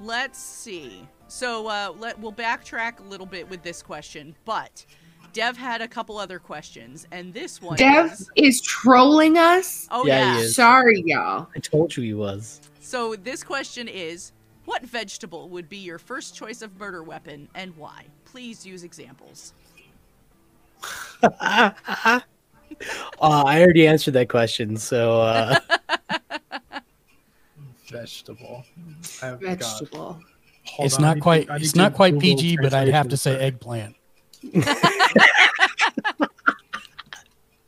Let's see. So uh, let we'll backtrack a little bit with this question, but Dev had a couple other questions, and this one Dev is is trolling us. oh Yeah, yeah. he is. Sorry, y'all. I told you he was. So this question is, what vegetable would be your first choice of murder weapon, and why? Please use examples. uh, I already answered that question, so uh, Vegetable. I've got- Vegetable. hold it's on, not need to- quite it's not quite Google PG, but I'd have to say translation eggplant.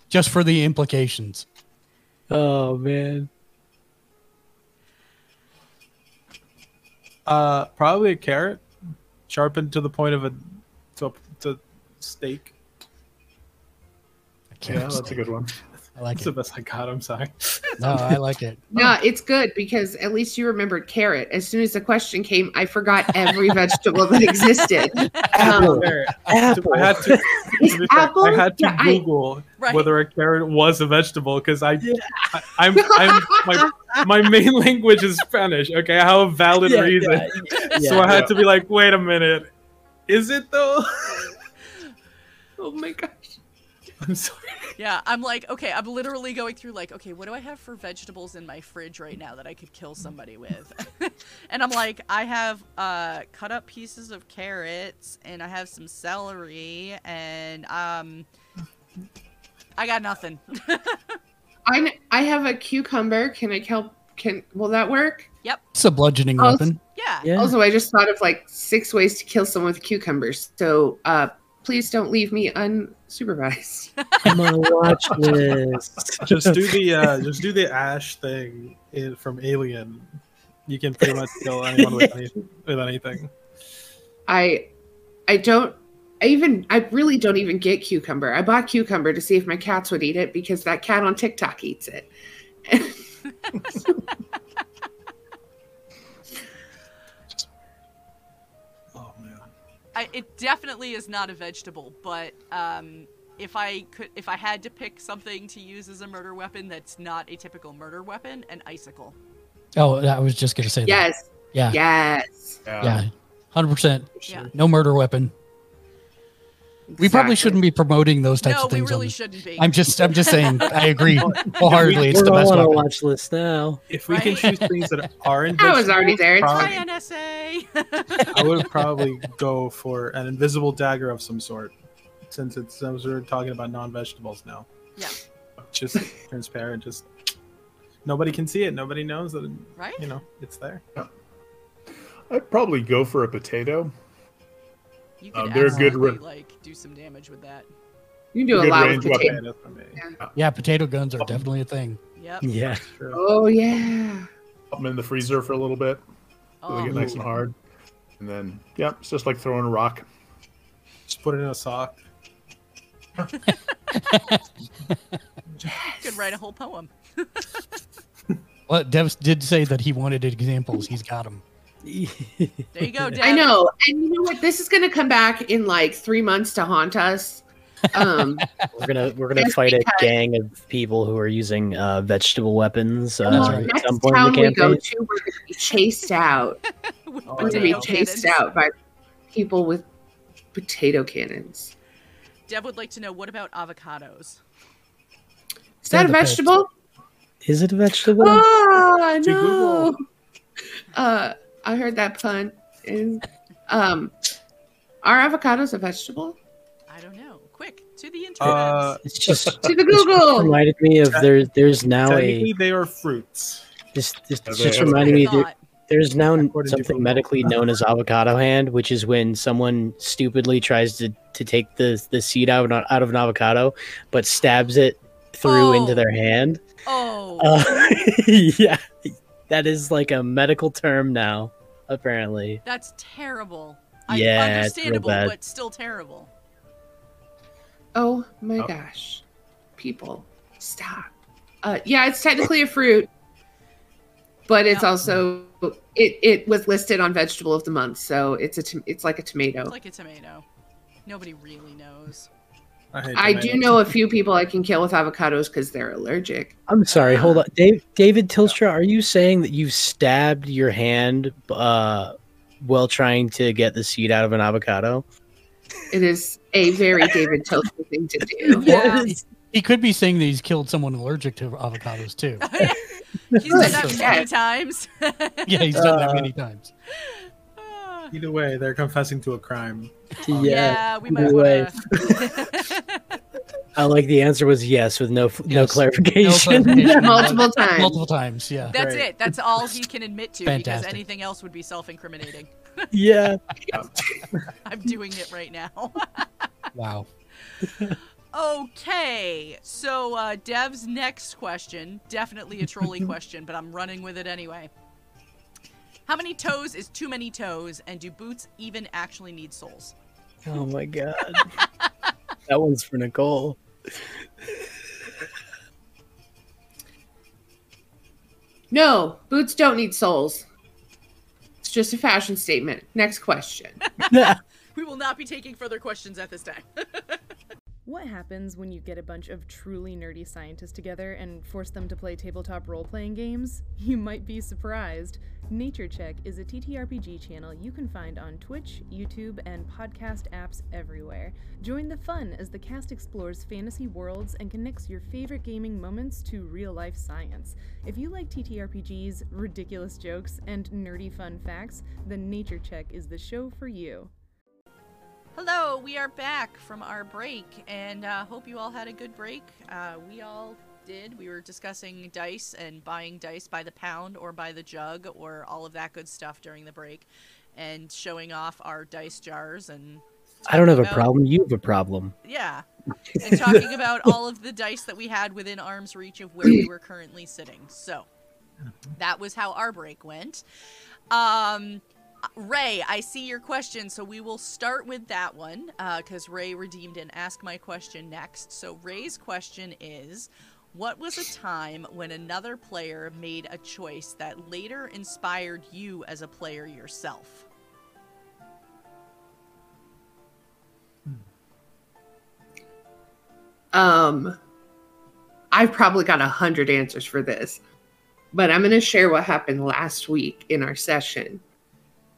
Just for the implications. oh man, Uh, probably a carrot, sharpened to the point of a to, to can't Yeah, that's a good one. I like That's the best I got. I'm sorry. No, I like it. No, it's good because at least you remembered carrot. As soon as the question came, I forgot every vegetable that existed. Um, apple. I had to. Is to apple? I had to Yeah, I- Google Right. whether a carrot was a vegetable because I, I, I'm, I'm my, my main language is Spanish. Okay, I have a valid Yeah, reason. yeah, so yeah. I had to be like, wait a minute, is it though? oh my gosh. I'm sorry. Yeah, I'm like, okay, I'm literally going through like, okay, what do I have for vegetables in my fridge right now that I could kill somebody with? and I'm like, I have uh cut up pieces of carrots and I have some celery and um I got nothing. I I have a cucumber. Can I help? Can will that work? Yep. It's a bludgeoning Oh, weapon. yeah. Yeah. Also, I just thought of like six ways to kill someone with cucumbers. So uh, please don't leave me unsupervised. I'm on a watch list. Just do the uh, just do the ash thing in, from Alien. You can pretty much kill anyone with, any, with anything. I I don't I even I really don't even get cucumber. I bought cucumber to see if my cats would eat it because that cat on TikTok eats it. it definitely is not a vegetable, but um if I could if I had to pick something to use as a murder weapon that's not a typical murder weapon, an icicle. Oh, I was just gonna say that. yes. Yeah. Yes. Yeah. Hundred percent. Yeah. No murder weapon. We probably shouldn't be promoting those types no, of we things. really on- shouldn't be. I'm just I'm just saying I agree wholeheartedly. It's the best all on a weapon. watch list now. If we can choose things that aren't I was already there, it's probably- Hi, NSA. I would probably go for an invisible dagger of some sort, since it's since we're talking about non-vegetables now. Yeah. Just transparent. Just nobody can see it. Nobody knows that. right? You know, it's there. I'd probably go for a potato. You Uh, could they're good re- like do some damage with that. You can do a Good lot with range potato. Yeah, for me. Yeah, potato guns are definitely a thing. Yep. Yeah. Sure. Oh yeah. Put them in the freezer for a little bit so they Oh, get nice and hard. And then, yeah, it's just like throwing a rock. Just put it in a sock. You could write a whole poem. Well, Dev did say that he wanted examples. He's got them. There you go, Dev. I know. And you know what? This is going to come back in like three months to haunt us. Um, We're gonna we're gonna Yes, fight a gang of people who are using uh, vegetable weapons uh, well, next some point in town the we go to, we're going to be chased out. We're going to be chased cannons. out by people with potato cannons. Dev would like to know what about avocados? Is that a Send the pics. vegetable? Is it a vegetable? Oh To no! Google. Uh, I heard that pun. And, um, are avocados a vegetable? I don't know. Quick to the internet. Uh, It's just To the just Google. reminded me of there. There's now a they are fruits. this. This Yeah, just they- reminded me. There, there's now According something Google. medically known as avocado hand, which is when someone stupidly tries to, to take the the seed out of, an- out of an avocado, but stabs it through Oh. into their hand. Oh, Uh, yeah, that is like a medical term now, apparently. that's terrible. I, Yeah, it's real understandable, bad. but still terrible. Oh my Oh. gosh. People, stop. Uh, yeah, it's technically a fruit, but it's Yeah. also it, it was listed on vegetable of the month, so it's a it's like a tomato. It's like a tomato. Nobody really knows. I, I do know a few people I can kill with avocados because they're allergic. I'm sorry, hold on. Dave, David Tilstra, are you saying that you stabbed your hand uh, while trying to get the seed out of an avocado? It is a very David Tilstra thing to do. Yeah. He could be saying that he's killed someone allergic to avocados too. He's done that many times. Yeah, he's done that Uh, many times. Either way, they're confessing to a crime. yeah, we might either want to. I like the answer was yes with no no clarification. No clarification. Multiple times. Multiple times, yeah. That's Great. it. That's all he can admit to because anything else would be self-incriminating. yeah. I'm doing it right now. Wow. okay, so uh, Dev's next question, definitely a trolley question, but I'm running with it anyway. How many toes is too many toes, and do boots even actually need soles? Oh my god. that one's for Nicole. No, boots don't need soles. It's just a fashion statement. Next question. We will not be taking further questions at this time. What happens when you get a bunch of truly nerdy scientists together and force them to play tabletop role playing games? You might be surprised. Nature Check is a TTRPG channel you can find on Twitch, YouTube, and podcast apps everywhere. Join the fun as the cast explores fantasy worlds and connects your favorite gaming moments to real life science. If you like TTRPGs, ridiculous jokes, and nerdy fun facts, then Nature Check is the show for you. Hello, we are back from our break, and uh, hope you all had a good break. Uh, we all did. We were discussing dice and buying dice by the pound or by the jug or all of that good stuff during the break, and showing off our dice jars and I don't have a problem. You have a problem. yeah, and talking about all of the dice that we had within arm's reach of where we were currently sitting. So that was how our break went. Um, Ray, I see your question, so we will start with that one because Ray redeemed and asked My Question next. So Ray's question is. What was a time when another player made a choice that later inspired you as a player yourself? Um, I've probably got a hundred answers for this, but I'm going to share what happened last week in our session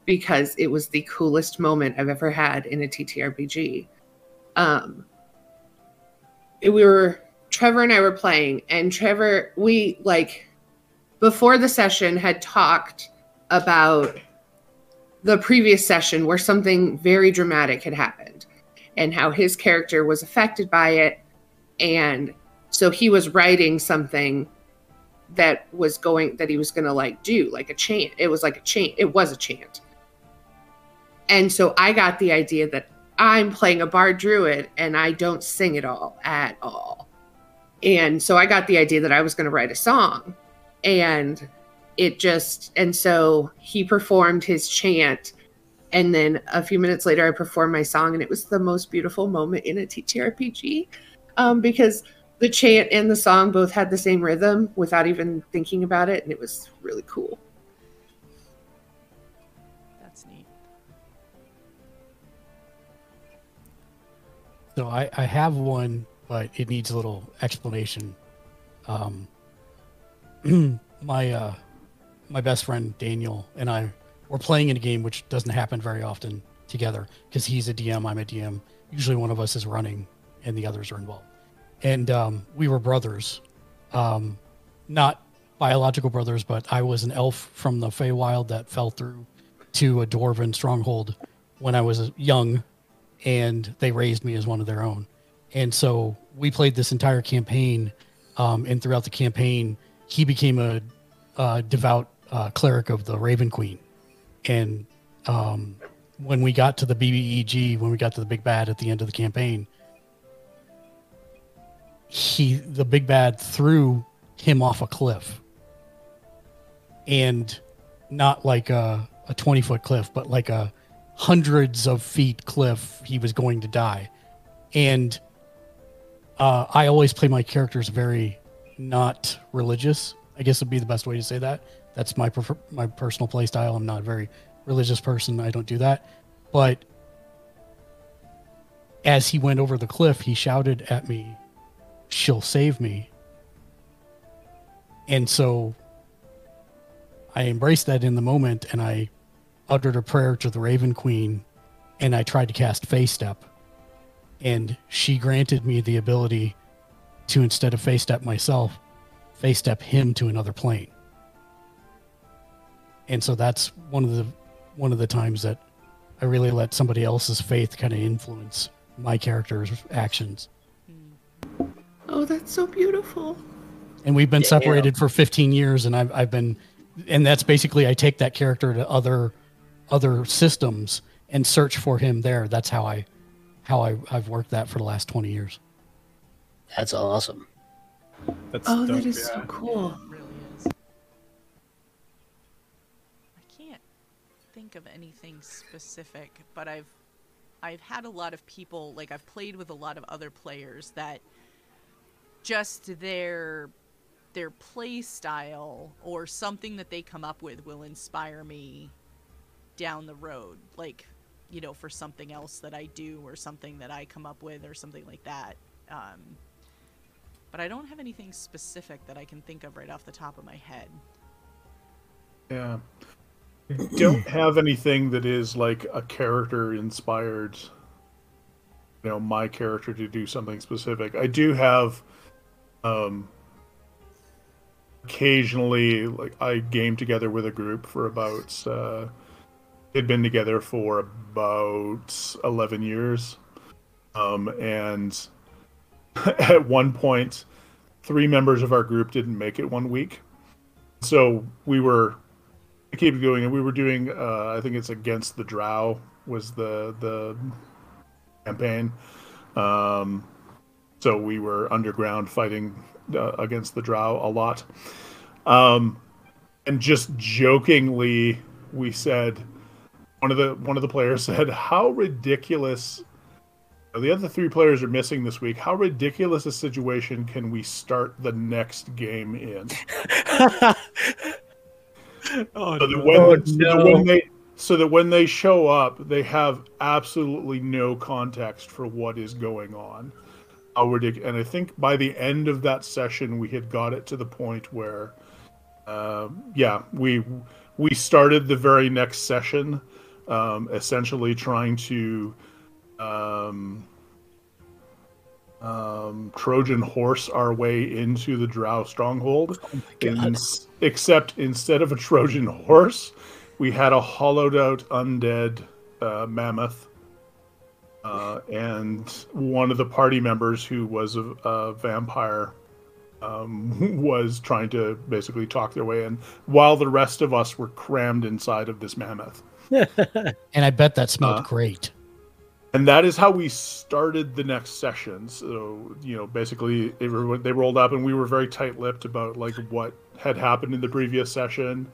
because it was the coolest moment I've ever had in a TTRPG. Um, we were Trevor and I were playing, and Trevor, we like before the session had talked about the previous session where something very dramatic had happened and how his character was affected by it. And so he was writing something that was going that he was going to like do like a chant. It was like a chant. It was a chant and so i got the idea that i'm playing a bard druid and i don't sing at all at all and so i got the idea that i was going to write a song and it just and so he performed his chant And then a few minutes later, I performed my song, and it was the most beautiful moment in a TTRPG um, because the chant and the song both had the same rhythm without even thinking about it, and it was really cool. That's neat. So I, I have one, but it needs a little explanation. Um, my uh, my best friend Daniel and I were playing in a game which doesn't happen very often together because he's a DM, I'm a DM. Usually one of us is running and the others are involved. And um, we were brothers, um, not biological brothers, but I was an elf from the Feywild that fell through to a dwarven stronghold when I was young, and they raised me as one of their own. And so we played this entire campaign, um, and throughout the campaign, he became a, a devout uh, cleric of the Raven Queen. And um, when we got to the BBEG, when we got to the big bad at the end of the campaign, he the big bad threw him off a cliff, and not like a a twenty foot cliff, but like a hundreds of feet cliff. He was going to die, and uh, I always play my characters very not religious. I guess would be the best way to say that. That's my prefer- my personal play style. I'm not a very religious person. I don't do that. But as he went over the cliff, he shouted at me, "She'll save me." And so I embraced that in the moment and I uttered a prayer to the Raven Queen and I tried to cast Fey Step. And she granted me the ability to instead of fey step myself, fey step him to another plane. And so that's one of the one of the times that I really let somebody else's faith kind of influence my character's actions. Hmm. Oh, that's so beautiful. And we've been Damn. separated for 15 years and I've I've been and that's basically I take that character to other other systems and search for him there. That's how I how I, I've worked that for the last 20 years. That's awesome. That's Oh, dope, that is yeah. so cool. It really is. I can't think of anything specific, but I've I've had a lot of people like I've played with a lot of other players that just their their play style or something that they come up with will inspire me down the road like you know for something else that I do or something that I come up with or something like that um, but I don't have anything specific that I can think of right off the top of my head. Yeah. Don't have anything that is like a character inspired you know my character to do something specific. I do have um occasionally like I game together with a group for about uh had been together for about 11 years. Um and at one point three members of our group didn't make it one week. So we were I keep going, and we were doing. Uh, I think it's against the Drow was the the campaign. Um, so we were underground fighting uh, against the Drow a lot, um, and just jokingly we said one of the one of the players said, "How ridiculous." The other three players are missing this week. How ridiculous a situation can we start the next game in? Oh, so that no. when, Oh, so that when they so that when they show up, they have absolutely no context for what is going on. How ridiculous! And I think by the end of that session, we had got it to the point where, um, yeah, we we started the very next session, um, essentially trying to. Um, um, Trojan horse our way into the Drow stronghold. Ins- except instead of a Trojan horse, we had a hollowed out undead uh, mammoth. Uh, and one of the party members who was a, a vampire um, was trying to basically talk their way in, while the rest of us were crammed inside of this mammoth. And I bet that smelled Uh, great. and that is how we started the next session so you know basically they, they rolled up and we were very tight-lipped about like what had happened in the previous session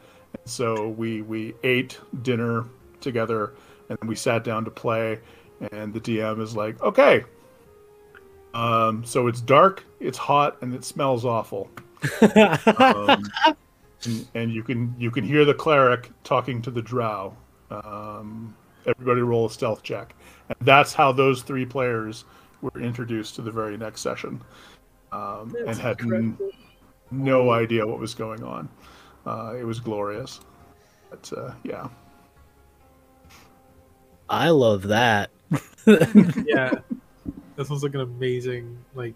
so we we ate dinner together and we sat down to play, and the DM is like, "Okay, um, so it's dark, it's hot, and it smells awful." um, and, and you can you can hear the cleric talking to the drow. Um, everybody roll a stealth check, and that's how those three players were introduced to the very next session, um, and had n- no idea what was going on. Uh, it was glorious, but uh, yeah. I love that. yeah, this was like an amazing like.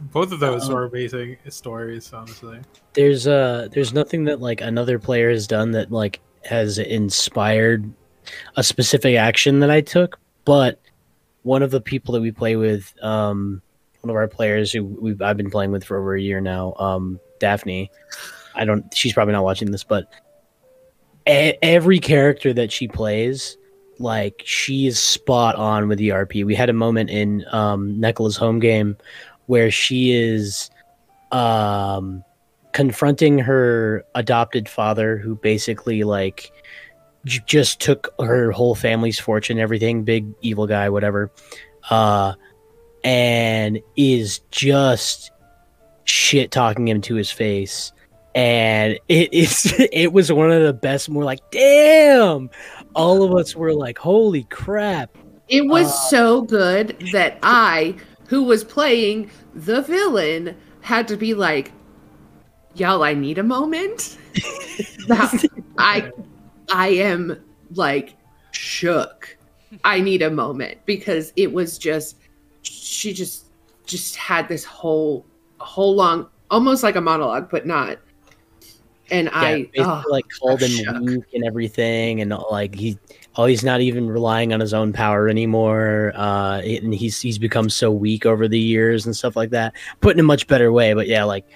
Both of those Um, are amazing stories, honestly. There's uh there's nothing that like another player has done that like has inspired a specific action that I took, but one of the people that we play with, um, one of our players who we've I've been playing with for over a year now, um, Daphne. I don't. She's probably not watching this, but e- every character that she plays, like she is spot on with the RP. We had a moment in um, home game where she is um, confronting her adopted father, who basically like j- just took her whole family's fortune, everything, big evil guy, whatever, uh, and is just shit talking him to his face. And it is it was one of the best. More like, damn! All of us were like, holy crap! It was Uh, so good that I, who was playing the villain, had to be like, "Y'all, I need a moment." That- I, I am like shook. I need a moment because it was just, she just, just had this whole, whole long, almost like a monologue, but not. And Yeah, I, oh, like called him shook. weak and everything, and like he, oh, he's not even relying on his own power anymore. Uh, and he's he's become so weak over the years and stuff like that. Put in a much better way, but yeah, like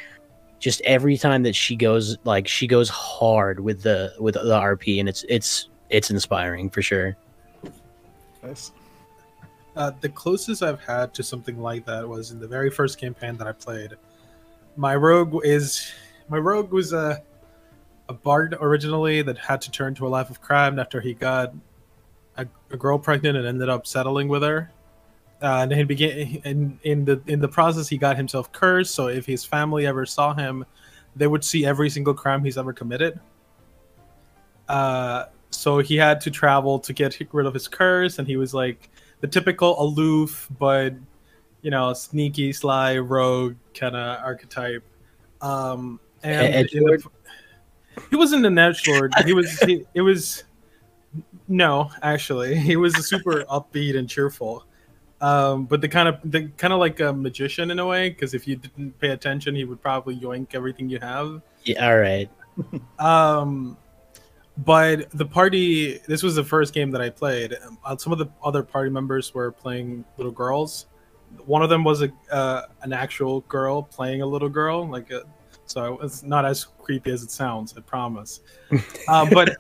just every time that she goes, like she goes hard with the with the RP, and it's it's it's inspiring for sure. Nice. Uh, the closest I've had to something like that was in the very first campaign that I played. My rogue is my rogue was a a bard originally that had to turn to a life of crime after he got a, a girl pregnant and ended up settling with her. Uh, and he began in in the in the process he got himself cursed. So if his family ever saw him, they would see every single crime he's ever committed. Uh, so he had to travel to get rid of his curse, and he was like the typical aloof but you know sneaky sly rogue kind of archetype. Um and the- he wasn't an edge lord he was he, it was no actually. He was super upbeat and cheerful um but the kind of the kind of like a magician in a way because if you didn't pay attention he would probably yoink everything you have Yeah, all right. um, but the party. This was the first game that I played. Um, uh, some of the other party members were playing little girls. One of them was a uh, an actual girl playing a little girl, like a. So it's not as creepy as it sounds. I promise. uh, but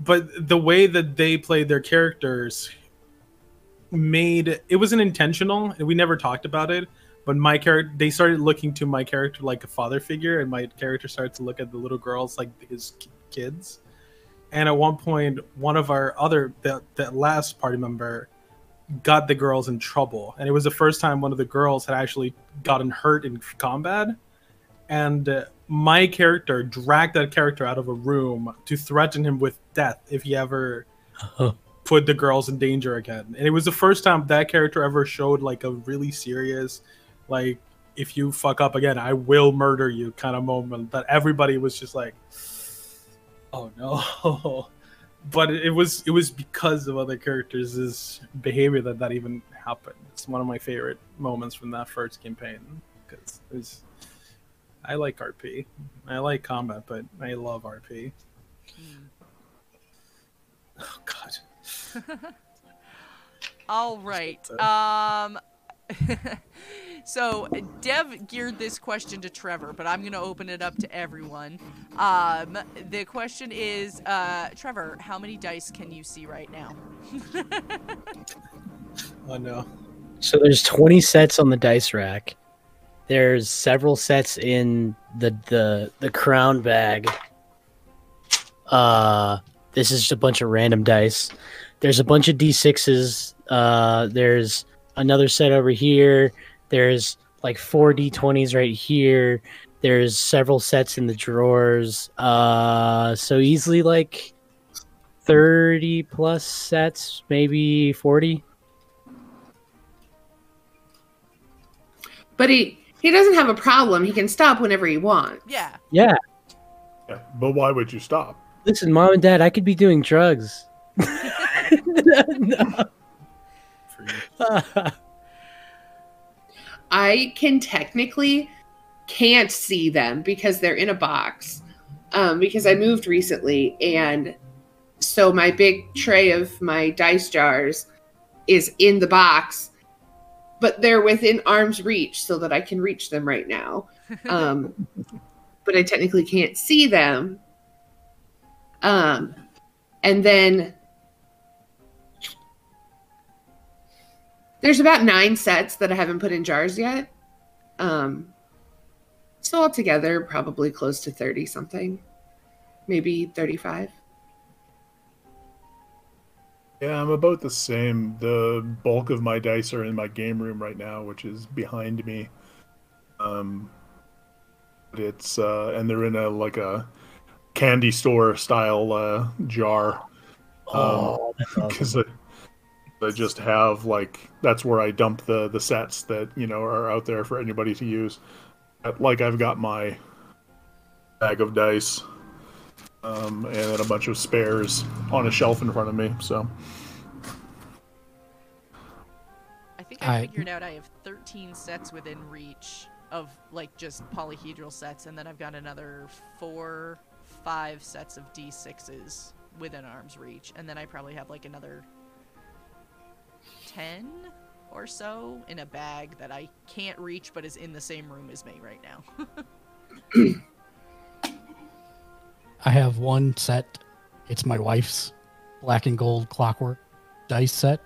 but the way that they played their characters made it wasn't intentional, and we never talked about it. But my character, they started looking to my character like a father figure, and my character started to look at the little girls like his kids. And at one point, one of our other that the last party member got the girls in trouble, and it was the first time one of the girls had actually gotten hurt in combat. And uh, my character dragged that character out of a room to threaten him with death if he ever put the girls in danger again. And it was the first time that character ever showed like a really serious, like if you fuck up again, I will murder you kind of moment. That everybody was just like, oh no. But it was it was because of other characters' behavior that that even happened. It's one of my favorite moments from that first campaign because it was. I like RP. I like combat, but I love RP. Hmm. Oh God. All right. Um so Dev geared this question to Trevor, but I'm going to open it up to everyone. Um the question is uh Trevor, how many dice can you see right now? Oh no. So there's 20 sets on the dice rack. There's several sets in the the the crown bag. Uh this is just a bunch of random dice. There's a bunch of d6s. Uh, there's another set over here. There's like four d20s right here. There's several sets in the drawers. Uh, so easily like 30 plus sets, maybe 40. But he he doesn't have a problem. He can stop whenever he wants. Yeah. Yeah. Yeah, but why would you stop? Listen, mom and dad, I could be doing drugs. No. I can technically can't see them because they're in a box. Um, because I moved recently, and so my big tray of my dice jars is in the box, but they're within arm's reach so that I can reach them right now. Um, but I technically can't see them. Um, and then there's about nine sets that I haven't put in jars yet. Um, so altogether, probably close to 30 something, maybe 35. Yeah, I'm about the same. The bulk of my dice are in my game room right now, which is behind me. Um, it's uh, and they're in a like a candy store style uh, jar. oh, that's awesome. because I, I just have like that's where I dump the the sets that you know are out there for anybody to use. Like I've got my bag of dice, um, and then a bunch of spares on a shelf in front of me. So I think I I- figured out I have 13 sets within reach of like just polyhedral sets, and then I've got another four, five sets of d6s within arm's reach, and then I probably have like another 10 or so in a bag that I can't reach but is in the same room as me right now. I have one set. It's my wife's black and gold clockwork dice set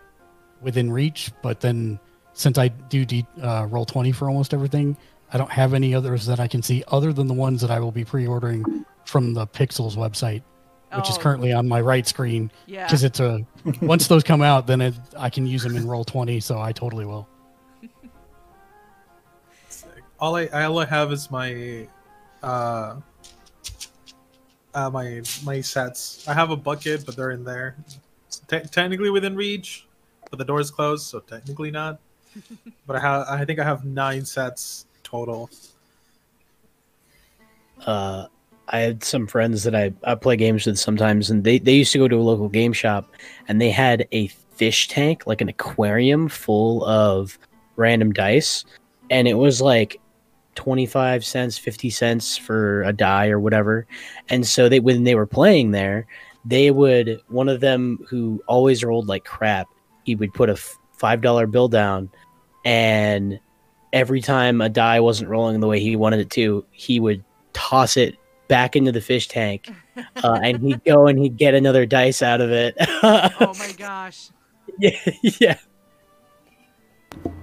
within reach. But then, since I do D, uh, roll twenty for almost everything, I don't have any others that I can see other than the ones that I will be pre-ordering from the Pixels website, which is Oh, currently on my right screen yeah. because it's a. once those come out, then it, I can use them in roll twenty. So I totally will. All I all I have is my uh uh my my sets. I have a bucket, but they're in there. Te- technically within reach, but the door's closed, so technically not. but I have I think I have nine sets total. uh, I had some friends that I, I play games with sometimes, and they, they used to go to a local game shop, and they had a fish tank, like an aquarium full of random dice, and it was like 25 cents, 50 cents for a die or whatever. And so they when they were playing there, they would one of them who always rolled like crap, he would put a f- $5 bill down and every time a die wasn't rolling the way he wanted it to, he would toss it back into the fish tank, uh, and he'd go and he'd get another dice out of it. oh my gosh. yeah, yeah.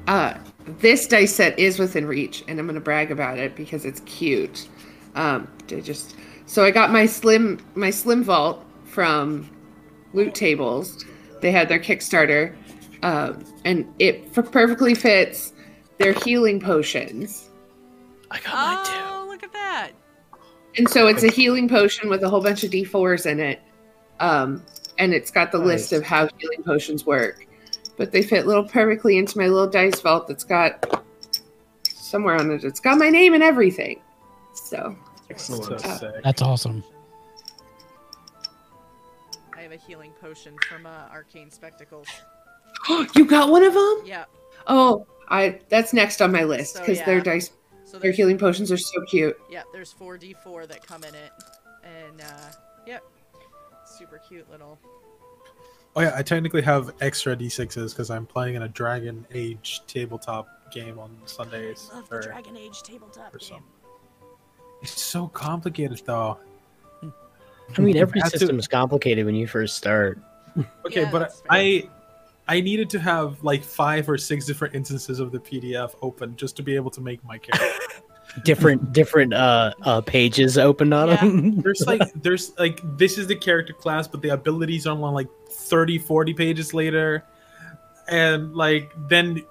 Uh, this dice set is within reach, and I'm going to brag about it because it's cute. Um, I just so I got my slim my slim vault from Loot Tables. They had their Kickstarter, um, and it f- perfectly fits their healing potions. I got mine too. Oh, look at that. And so it's a healing potion with a whole bunch of D4s in it. Um, and it's got the list of how healing potions work. But they fit little perfectly into my little dice vault that's got somewhere on it. It's got my name and everything. So So Uh. That's awesome. I have a healing potion from uh, Arcane Spectacles. you got one of them? Yeah. Oh, I that's next on my list So, because their yeah. dice So their healing potions are so cute. yeah, there's four D4 that come in it, and uh, yep, super cute little. Oh yeah, I technically have extra d6s because I'm playing in a Dragon Age tabletop game on Sundays. I Love for- the Dragon Age tabletop game. some- It's so complicated though. I mean, every I had to- system is complicated when you first start. Okay, Yeah, but that's fair. I I needed to have like five or six different instances of the PDF open just to be able to make my character. different different uh, uh pages opened on Yeah. them. There's like there's like this is the character class, but the abilities are on like 30, 40 pages later. And like then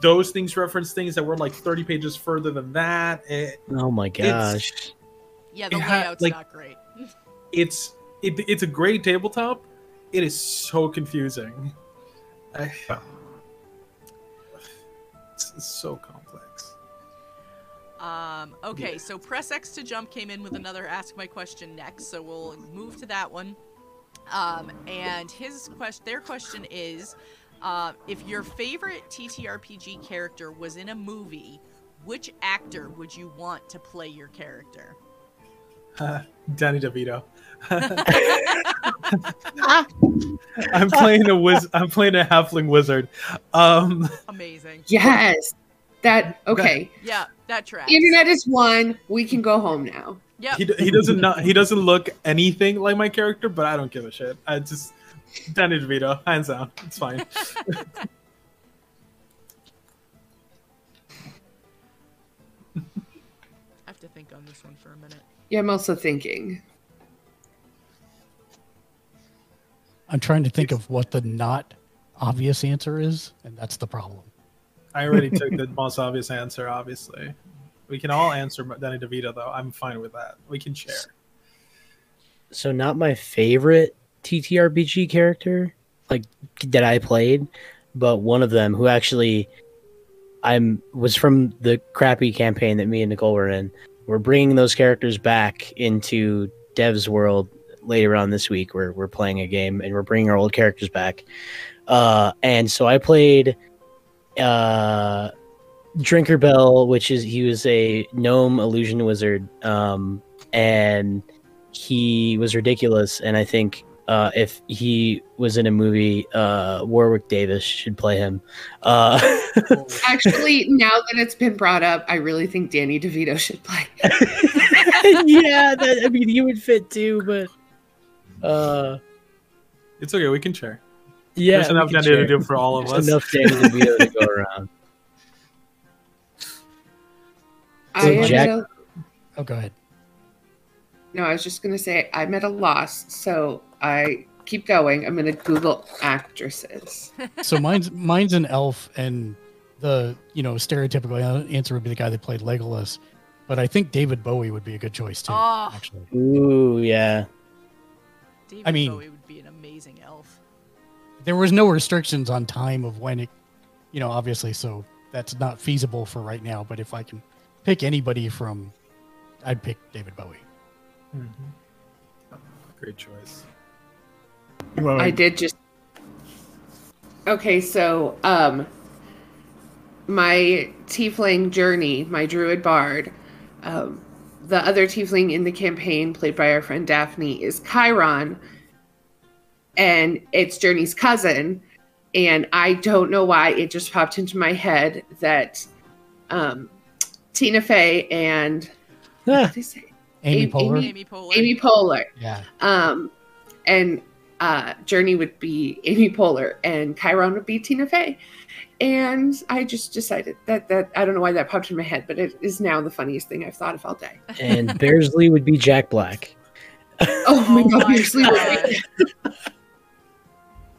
those things reference things that were like 30 pages further than that. It, oh my gosh. Yeah, the It ha- layout's like- not great. it's it, it's a great tabletop. It is so confusing. I, it's, it's so complex. Um, okay, Yeah. so press X to jump came in with another ask my question next, so we'll move to that one. Um, and his question, their question is, uh, if your favorite TTRPG character was in a movie, which actor would you want to play your character? Danny DeVito. I'm playing a wiz. I'm playing a halfling wizard. Um, Amazing. Yes. That okay. Yeah, that tracks. Internet is one. We can go home now. Yeah. he, he doesn't not, he doesn't look anything like my character, but I don't give a shit. I just Danny DeVito, hands down. It's fine. I have to think on this one for a minute. Yeah, I'm also thinking. I'm trying to think of what the not obvious answer is, and that's the problem. I already took the most obvious answer. Obviously, we can all answer Danny DeVito though. I'm fine with that. We can share. so not my favorite TTRPG character like that I played, but one of them who actually I'm was from the crappy campaign that me and Nicole were in. We're bringing those characters back into Dev's world later on this week. We're we're playing a game and we're bringing our old characters back. Uh, and so I played uh, Drinker Bell, which is he was a gnome illusion wizard, um, and he was ridiculous. And I think uh, if he was in a movie, uh, Warwick Davis should play him. Uh, Actually, now that it's been brought up, I really think Danny DeVito should play. yeah, that, I mean, he would fit too, but uh, It's okay. We can share. yeah, There's enough can Danny share. DeVito for all of There's us. enough Danny DeVito to go around. I So am at Jack- a, Oh, go ahead. no, I was just gonna say I'm at a loss, so I keep going. I'm gonna Google actresses. So mine's mine's an elf, and the you know stereotypical answer would be the guy that played Legolas. But I think David Bowie would be a good choice too. Oh. Actually, Ooh, yeah. David I mean- Bowie would be an amazing elf. there was no restrictions on time of when it, you know, obviously, so that's not feasible for right now. But if I can pick anybody from, I'd pick David Bowie. Mhm. Great choice. You wanna- I did just. Okay, so um, my tiefling journey, my druid bard, um, the other tiefling in the campaign, played by our friend Daphne, is Chiron, and it's Journey's cousin. And I don't know why it just popped into my head that um, Tina Fey and Ah, what did I say? Amy Amy- Poehler. Amy Poehler. Amy Poehler. Yeah. Um, and uh, Journey would be Amy Poehler, and Chiron would be Tina Fey. And I just decided that that I don't know why that popped in my head, but it is now the funniest thing I've thought of all day. and Bearsley would be Jack Black. Oh my Oh god, my you're sleeping. God.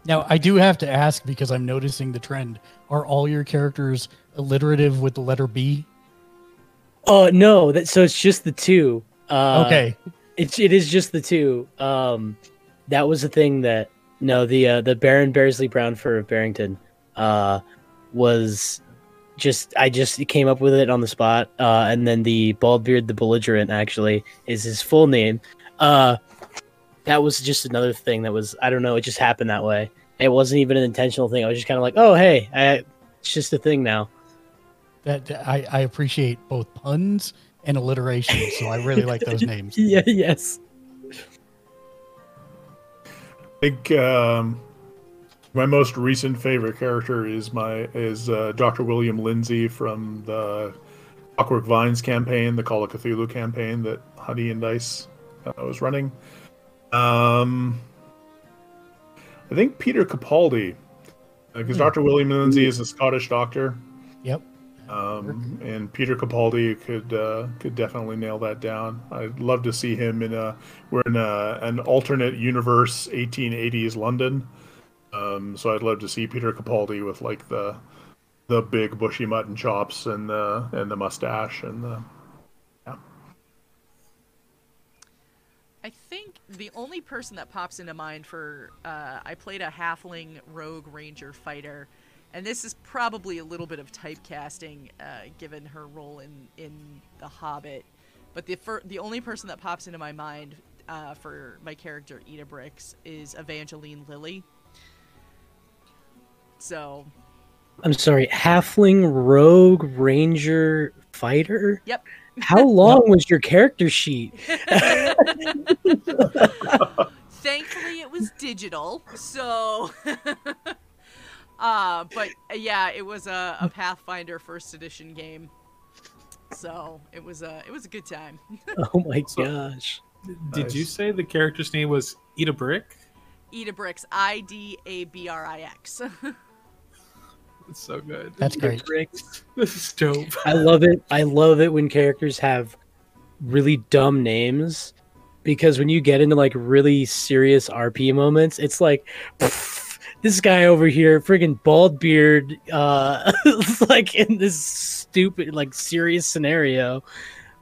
Now I do have to ask because I'm noticing the trend. Are all your characters alliterative with the letter B? Oh no, that so it's just the two. Uh, okay. it's it is just the two. Um, that was the thing that no the uh, the Baron Bearsley Brown for Barrington uh, was just I just came up with it on the spot. Uh, and then the bald beard, the belligerent actually is his full name. Uh, that was just another thing that was I don't know. It just happened that way. It wasn't even an intentional thing. I was just kind of like, oh hey, I, it's just a thing now. That that- I, I appreciate both puns and alliteration, so I really like those names. Yeah. Yes. I think um, my most recent favorite character is my is uh, Dr. William Lindsay from the Clockwork Vines campaign, the Call of Cthulhu campaign that Honey and Dice uh, was running. Um, I think Peter Capaldi, because Hmm. Dr. William Lindsay is a Scottish doctor. Yep. Um, and Peter Capaldi could uh, could definitely nail that down. I'd love to see him in a we're in a, an alternate universe, 1880s London. Um, so I'd love to see Peter Capaldi with like the the big bushy mutton chops and the and the mustache and the yeah. I think the only person that pops into mind for uh, I played a halfling rogue ranger fighter, and this is probably a little bit of typecasting uh, given her role in in The Hobbit. But the fir- the only person that pops into my mind uh, for my character Ida Brix is Evangeline Lilly. So I'm sorry, halfling rogue ranger fighter. Yep. How long was your character sheet? Thankfully, it was digital, so. uh, but yeah, it was a, a Pathfinder first edition game, so it was a it was a good time. oh my So- gosh. Did you say the character's name was Eat a Brick? Ida Brix, I D A B R I X. It's so good. That's great. This is dope. I love it. I love it when characters have really dumb names because when you get into like really serious RP moments, it's like "Pff, this guy over here, friggin' bald beard, uh, like in this stupid, like serious scenario.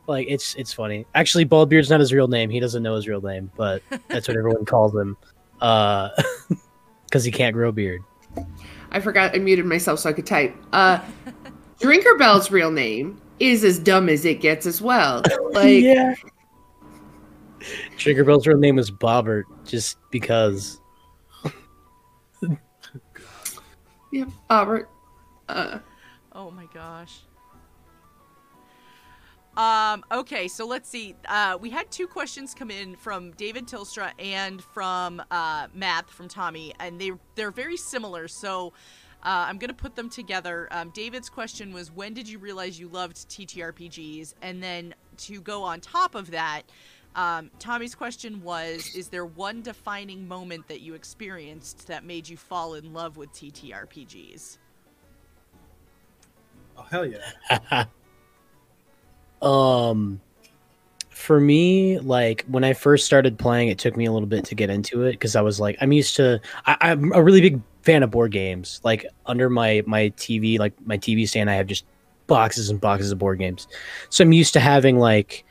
Like it's it's funny. Actually, bald beard's not his real name. He doesn't know his real name, but that's what everyone calls him, uh, because he can't grow a beard. I forgot I muted myself so I could type. Uh, Drinker Bell's real name is as dumb as it gets as well. Like, yeah. Tinkerbell's real name is Bobbert, just because. yep, Albert. Uh, oh my gosh. Um, okay, so let's see. Uh, we had two questions come in from David Tilstra and from uh, Matt from Tommy, and they they're very similar. So uh, I'm gonna put them together. Um, David's question was, when did you realize you loved TTRPGs? And then to go on top of that, um, Tommy's question was, is there one defining moment that you experienced that made you fall in love with TTRPGs? Oh hell yeah! um, for me, like when I first started playing, it took me a little bit to get into it because I was like, I'm used to. I, I'm a really big fan of board games. Like under my my TV, like my TV stand, I have just boxes and boxes of board games. So I'm used to having like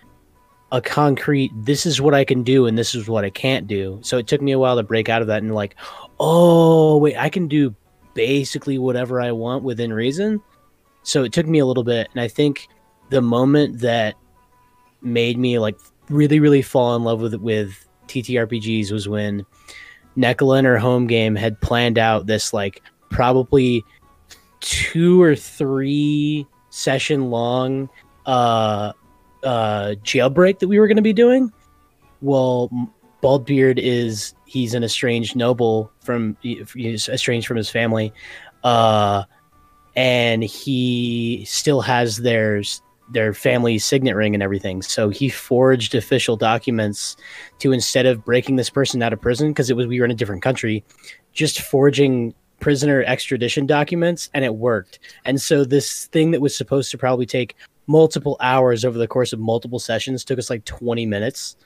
a concrete. This is what I can do, and this is what I can't do. So it took me a while to break out of that and like, oh wait, I can do basically whatever I want within reason. So it took me a little bit, and I think the moment that made me like really really fall in love with with TTRPGs was when Nicola and her home game had planned out this like probably two or three session long uh uh jailbreak that we were going to be doing. Well, Baldbeard is he's an estranged noble from he's estranged from his family. Uh and he still has their their family signet ring and everything. So he forged official documents to instead of breaking this person out of prison because it was we were in a different country, just forging prisoner extradition documents and it worked. And so this thing that was supposed to probably take multiple hours over the course of multiple sessions took us like 20 minutes.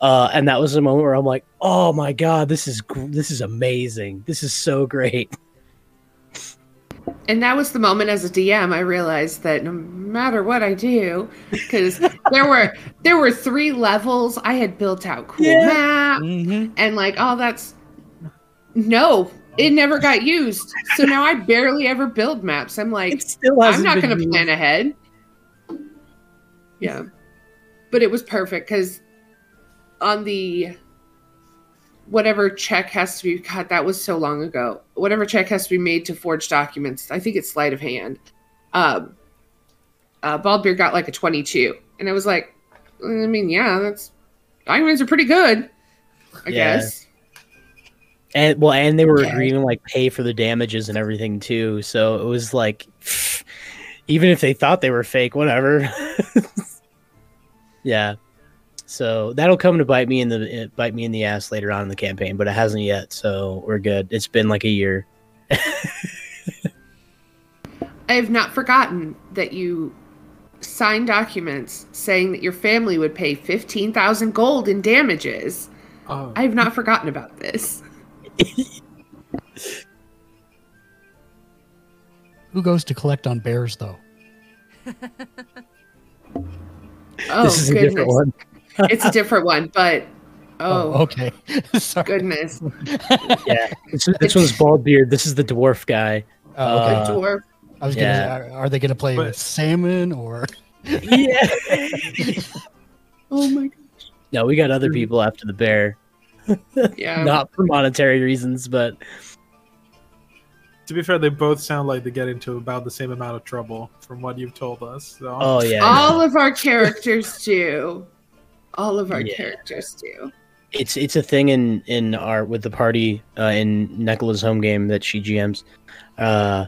Uh, and that was the moment where I'm like, "Oh my god, this is this is amazing. This is so great." and that was the moment as a DM I realized that no matter what I do, because there were there were three levels. I had built out cool Yeah. map Mm-hmm. and like all that's no, it never got used. So now I barely ever build maps. I'm like, still I'm hasn't going to used. plan ahead. Yeah. But it was perfect because on the whatever check has to be cut that was so long ago. Whatever check has to be made to forge documents, I think it's sleight of hand. Um, uh, Baldbeard got like a 22. And I was like, I mean, yeah, that's documents are pretty good, I Yeah. guess. And well, and they were Okay. agreeing like pay for the damages and everything too. So it was like, even if they thought they were fake, whatever. yeah. So that'll come to bite me in the eh, bite me in the ass later on in the campaign, but it hasn't yet. So we're good. It's been like a year. I have not forgotten that you signed documents saying that your family would pay 15,000 gold in damages. Oh, I have not forgotten about this. Who goes to collect on bears though? Oh, this is a different one. It's a different one, but oh, okay. Sorry. goodness. Yeah, this, this one's bald beard. This is the dwarf guy. Oh, okay. Uh, Dwarf. I was gonna. yeah. Are, are they gonna play But- with salmon or? Yeah. Oh my gosh. no, we got other people after the bear, yeah. not for monetary reasons, but to be fair, they both sound like they get into about the same amount of trouble from what you've told us. So. oh yeah, All of our characters do. All of our Yeah. characters do. it's it's a thing in in our with the party uh, in Nicola's home game that she GMs. Uh,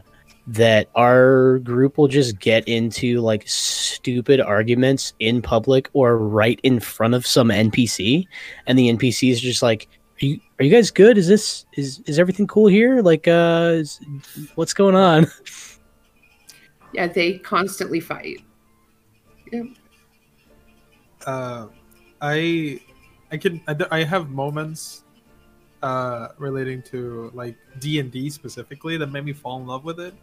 that our group will just get into like stupid arguments in public or right in front of some NPC, and the NPC is just like, "Are you are you guys good? Is this is is everything cool here? Like, uh, is, what's going on?" Yeah, they constantly fight. Yeah. uh, I I can I, I have moments uh, relating to like D and D specifically that made me fall in love with it.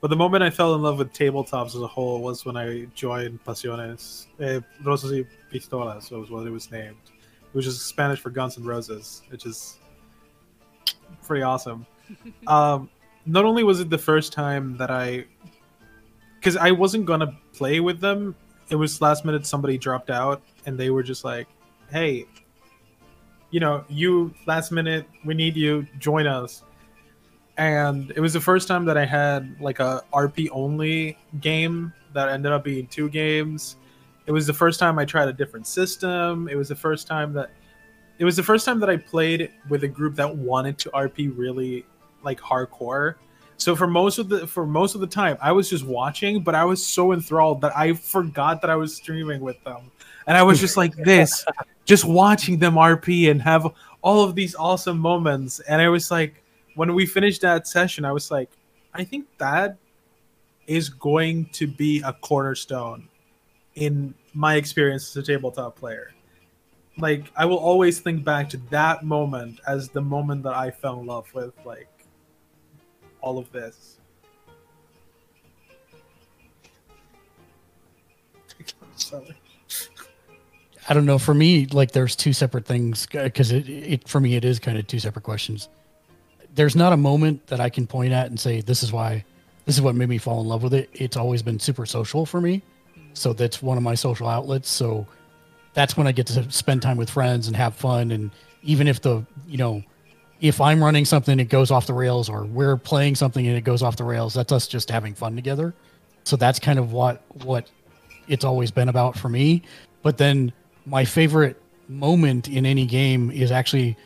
But the moment I fell in love with tabletops as a whole was when I joined Pasiones. Eh, Rosas y Pistolas was what it was named, which is Spanish for Guns and Roses, which is pretty awesome. um, not only was it the first time that I, because I wasn't gonna play with them it was last minute somebody dropped out and they were just like hey you know you last minute we need you join us. And it was the first time that i had like a rp only game that ended up being two games. It was the first time i tried a different system. It was the first time that it was the first time that i played with a group that wanted to rp really like hardcore so for most of the for most of the time, I was just watching, but I was so enthralled that I forgot that I was streaming with them, and I was just like this, just watching them RP and have all of these awesome moments. And I was like, when we finished that session, I was like, I think that is going to be a cornerstone in my experience as a tabletop player. Like I will always think back to that moment as the moment that I fell in love with like all of this. I don't know. For me, like there's two separate things uh, because it, it for me it is kind of two separate questions. There's not a moment that I can point at and say this is why, this is what made me fall in love with it. It's always been super social for me, so that's one of my social outlets. So that's when I get to spend time with friends and have fun. And even if the you know, if I'm running something it goes off the rails, or we're playing something and it goes off the rails, that's us just having fun together. So that's kind of what what it's always been about for me. But then my favorite moment in any game is actually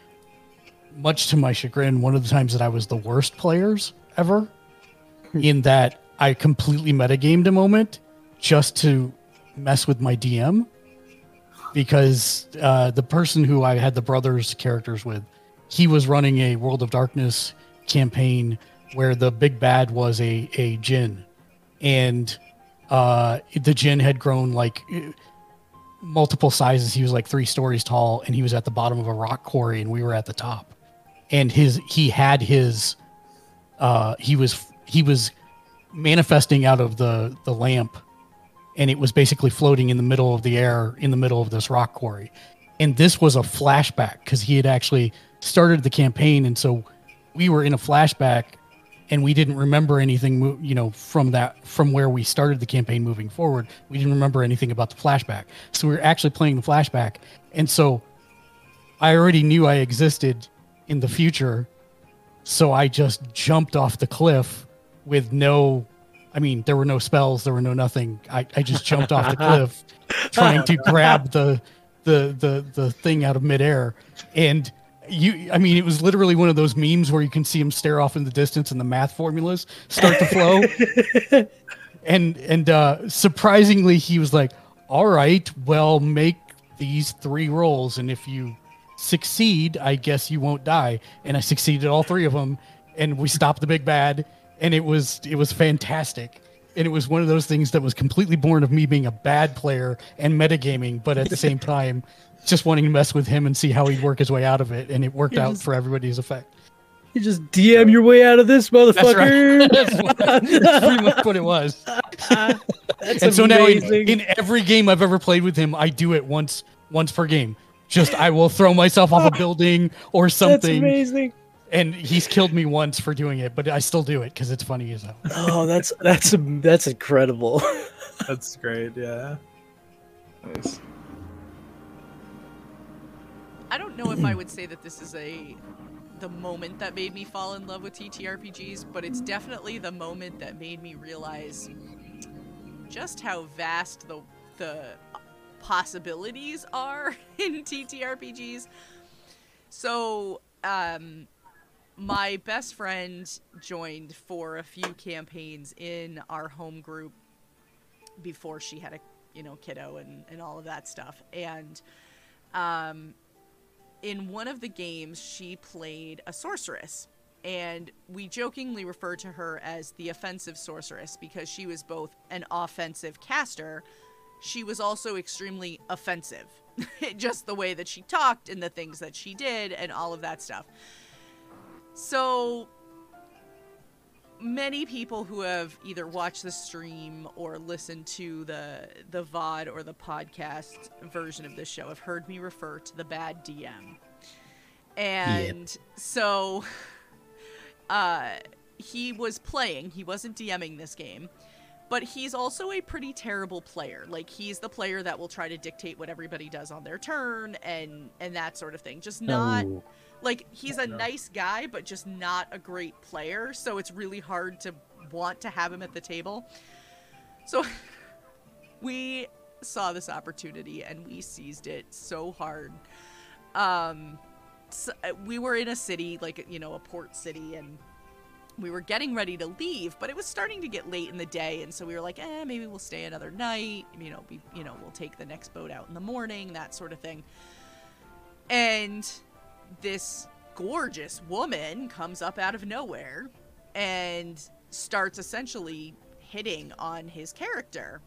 much to my chagrin one of the times that I was the worst players ever in that I completely metagamed a moment just to mess with my DM because uh, the person who I had the brothers characters with he was running a World of Darkness campaign where the big bad was a a jinn and uh the jinn had grown like multiple sizes. He was like three stories tall, and he was at the bottom of a rock quarry, and we were at the top. And his he had his uh he was he was manifesting out of the the lamp, and it was basically floating in the middle of the air in the middle of this rock quarry. And this was a flashback because he had actually started the campaign, and so we were in a flashback and we didn't remember anything you know from that from where we started the campaign moving forward. We didn't remember anything about the flashback. So we were actually playing the flashback and so i already knew i existed in the future so i just jumped off the cliff with no i mean there were no spells there were no nothing. I, I just jumped off the cliff trying to grab the the the the thing out of midair. And you i mean it was literally one of those memes where you can see him stare off in the distance and the math formulas start to flow and and uh surprisingly he was like all right well make these three rolls and if you succeed i guess you won't die and i succeeded all three of them and we stopped the big bad and it was it was fantastic. And it was one of those things that was completely born of me being a bad player and metagaming, but at the same time, just wanting to mess with him and see how he'd work his way out of it. And it worked You're out just- for everybody's effect. You just DM your way out of this, That's motherfucker. right. That's, what- that's pretty much what it was. That's and so now in, in every game I've ever played with him, I do it once once per game. Just I will throw myself off a building or something. That's amazing. and he's killed me once for doing it, but I still do it because it's funny as hell. Oh, that's that's that's incredible. That's great. Yeah. Nice. I don't know if I would say that this is a the moment that made me fall in love with TTRPGs, but it's definitely the moment that made me realize just how vast the the possibilities are in TTRPGs. So, um my best friend joined for a few campaigns in our home group before she had a you know kiddo and, and all of that stuff and um in one of the games, she played a sorceress. And we jokingly refer to her as the offensive sorceress because she was both an offensive caster, she was also extremely offensive. Just the way that she talked and the things that she did and all of that stuff. So many people who have either watched the stream or listened to the the VOD or the podcast version of this show have heard me refer to the bad DM. And so uh he was playing, he wasn't DMing this game, but he's also a pretty terrible player. Like he's the player that will try to dictate what everybody does on their turn and and that sort of thing. Just not Oh. Like he's a nice guy but just not a great player so it's really hard to want to have him at the table. So we saw this opportunity and we seized it so hard. Um so, uh, we were in a city like you know a port city and we were getting ready to leave but it was starting to get late in the day and so we were like eh maybe we'll stay another night you know we you know we'll take the next boat out in the morning that sort of thing. And this gorgeous woman comes up out of nowhere and starts essentially hitting on his character.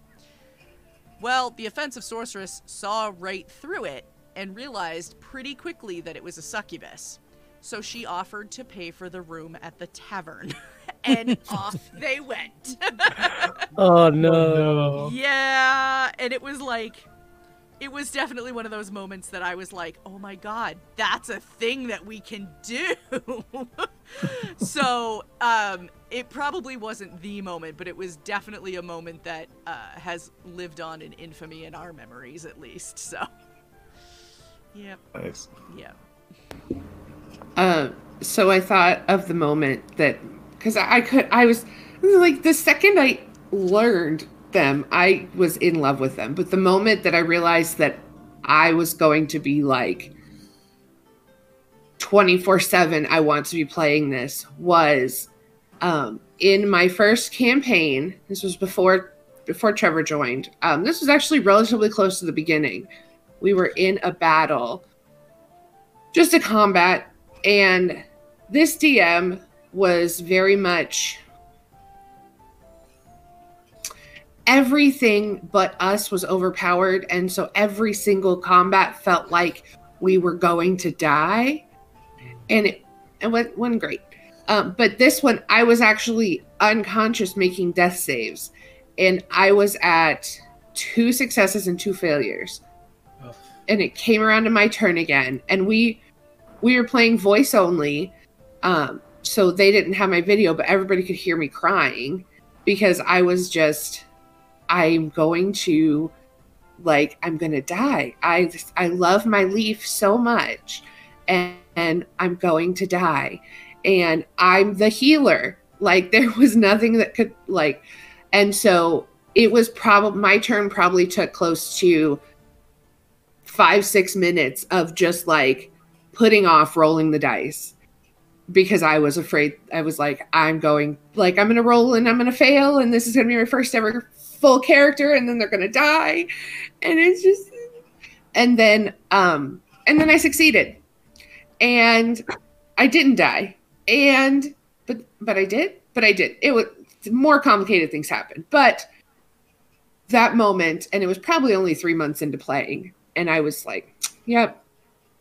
Well, the offensive sorceress saw right through it and realized pretty quickly that it was a succubus. So she offered to pay for the room at the tavern. and off they went. Oh no. Yeah, and it was like it was definitely one of those moments that I was like, "Oh my god, that's a thing that we can do." so, um it probably wasn't the moment, but it was definitely a moment that uh, has lived on in infamy in our memories at least. So, yep, Nice. yep. Uh, so I thought of the moment that because I, I could I was like the second I learned them I was in love with them. But the moment that I realized that I was going to be like 24 7 I want to be playing this was um, in my first campaign this was before before Trevor joined um, this was actually relatively close to the beginning. We were in a battle just a combat and this DM was very much everything but us was overpowered. And so every single combat felt like we were going to die. And it, it went, went great. Um, but this one, I was actually unconscious making death saves. And I was at two successes and two failures. And it came around to my turn again. And we we were playing voice only um so they didn't have my video but everybody could hear me crying because i was just i'm going to like i'm gonna die i i love my leaf so much and, and i'm going to die and i'm the healer like there was nothing that could like and so it was probably my turn probably took close to five six minutes of just like putting off rolling the dice because I was afraid. I was like, I'm going, like, I'm going to roll and I'm going to fail, and this is going to be my first ever full character, and then they're to die, and it's just, and then, um, and then I succeeded, and I didn't die, and but but I did, but I did. It was more complicated things happened, but that moment, and it was probably only three months into playing, and I was like, "Yep,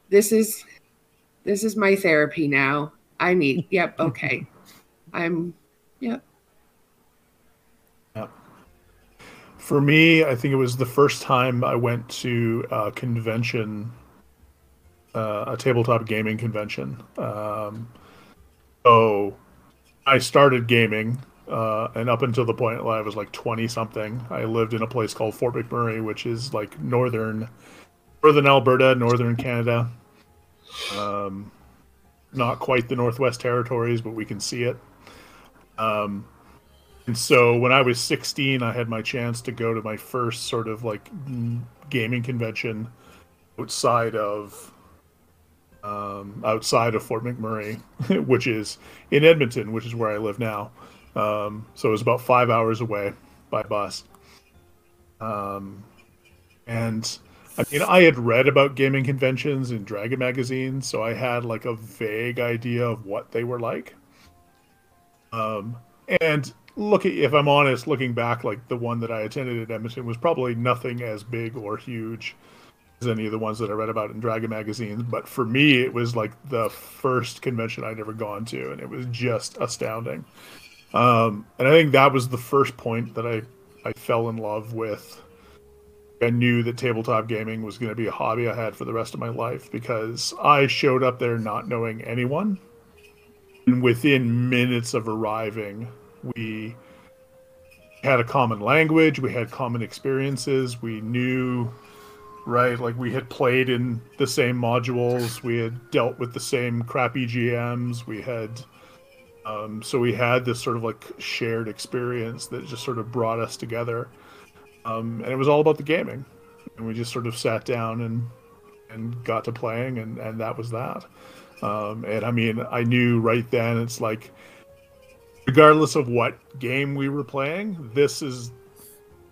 this is this is my therapy now. I need. Yep, okay, I'm. Yep, For me, I think it was the first time I went to a convention, uh, a tabletop gaming convention. Um, so I started gaming, uh, and up until the point where I was like twenty something, I lived in a place called Fort McMurray, which is like northern, northern Alberta, northern Canada. Um, not quite the Northwest Territories, but we can see it. Um, and so when I was 16, I had my chance to go to my first sort of like gaming convention outside of um, outside of Fort McMurray, which is in Edmonton, which is where I live now. Um, so it was about five hours away by bus. Um, and I mean, I had read about gaming conventions in Dragon magazine, so I had like a vague idea of what they were like. Um, and looking, if I'm honest, looking back, like the one that I attended at Edmonton was probably nothing as big or huge as any of the ones that I read about in Dragon magazine. But for me, it was like the first convention I'd ever gone to, and it was just astounding. Um, and I think that was the first point that I I fell in love with. I knew that tabletop gaming was going to be a hobby I had for the rest of my life because I showed up there not knowing anyone. And within minutes of arriving, we had a common language, we had common experiences, we knew right like we had played in the same modules, we had dealt with the same crappy GMs, we had um, so we had this sort of like shared experience that just sort of brought us together. Um, and it was all about the gaming. And we just sort of sat down and and got to playing and, and that was that. Um, and I mean I knew right then it's like regardless of what game we were playing, this is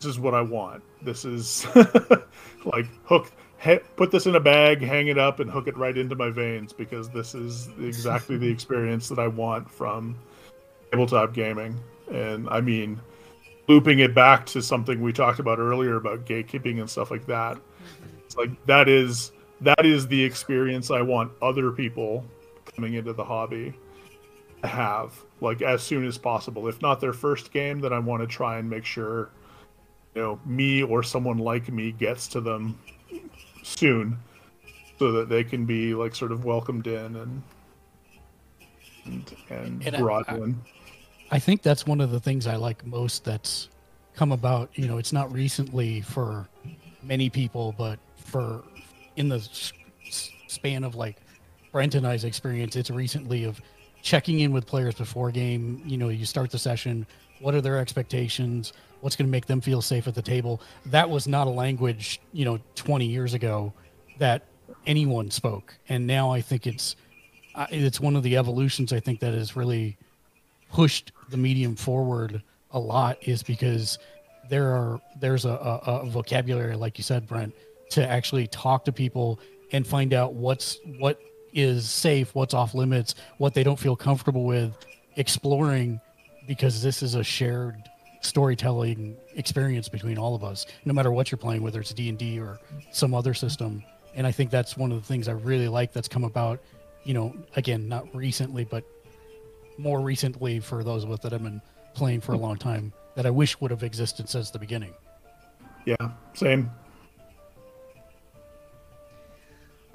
this is what I want. This is like hook he, put this in a bag, hang it up, and hook it right into my veins because this is exactly the experience that I want from tabletop gaming. And I mean, looping it back to something we talked about earlier about gatekeeping and stuff like that. It's like that is that is the experience I want other people coming into the hobby have like as soon as possible. If not their first game, then I want to try and make sure you know me or someone like me gets to them soon so that they can be like sort of welcomed in and and, and, And I- brought I- in. I think that's one of the things I like most that's come about. You know, it's not recently for many people, but for in the span of like Brent and I's experience, it's recently of checking in with players before game. You know, you start the session. What are their expectations? What's going to make them feel safe at the table? That was not a language, you know, 20 years ago that anyone spoke, and now I think it's uh, it's one of the evolutions. I think that is really pushed the medium forward a lot is because there are there's a, a, a vocabulary like you said brent to actually talk to people and find out what's what is safe what's off limits what they don't feel comfortable with exploring because this is a shared storytelling experience between all of us no matter what you're playing whether it's d&d or some other system and i think that's one of the things i really like that's come about you know again not recently but more recently for those of us that have been playing for a long time that I wish would have existed since the beginning. Yeah, same.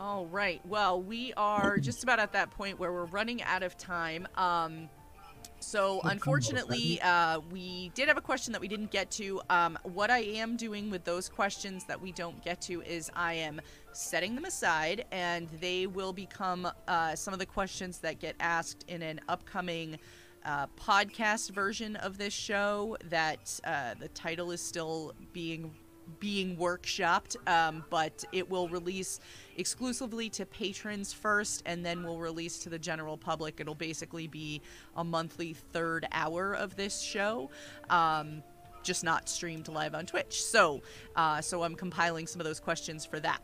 All right. Well, we are just about at that point where we're running out of time. Um, so unfortunately, uh, we did have a question that we didn't get to. Um, what I am doing with those questions that we don't get to is I am setting them aside, and they will become uh, some of the questions that get asked in an upcoming uh, podcast version of this show. That uh, the title is still being being workshopped, um, but it will release exclusively to patrons first, and then we'll release to the general public. It'll basically be a monthly third hour of this show. Um, just not streamed live on Twitch. So, uh, so I'm compiling some of those questions for that.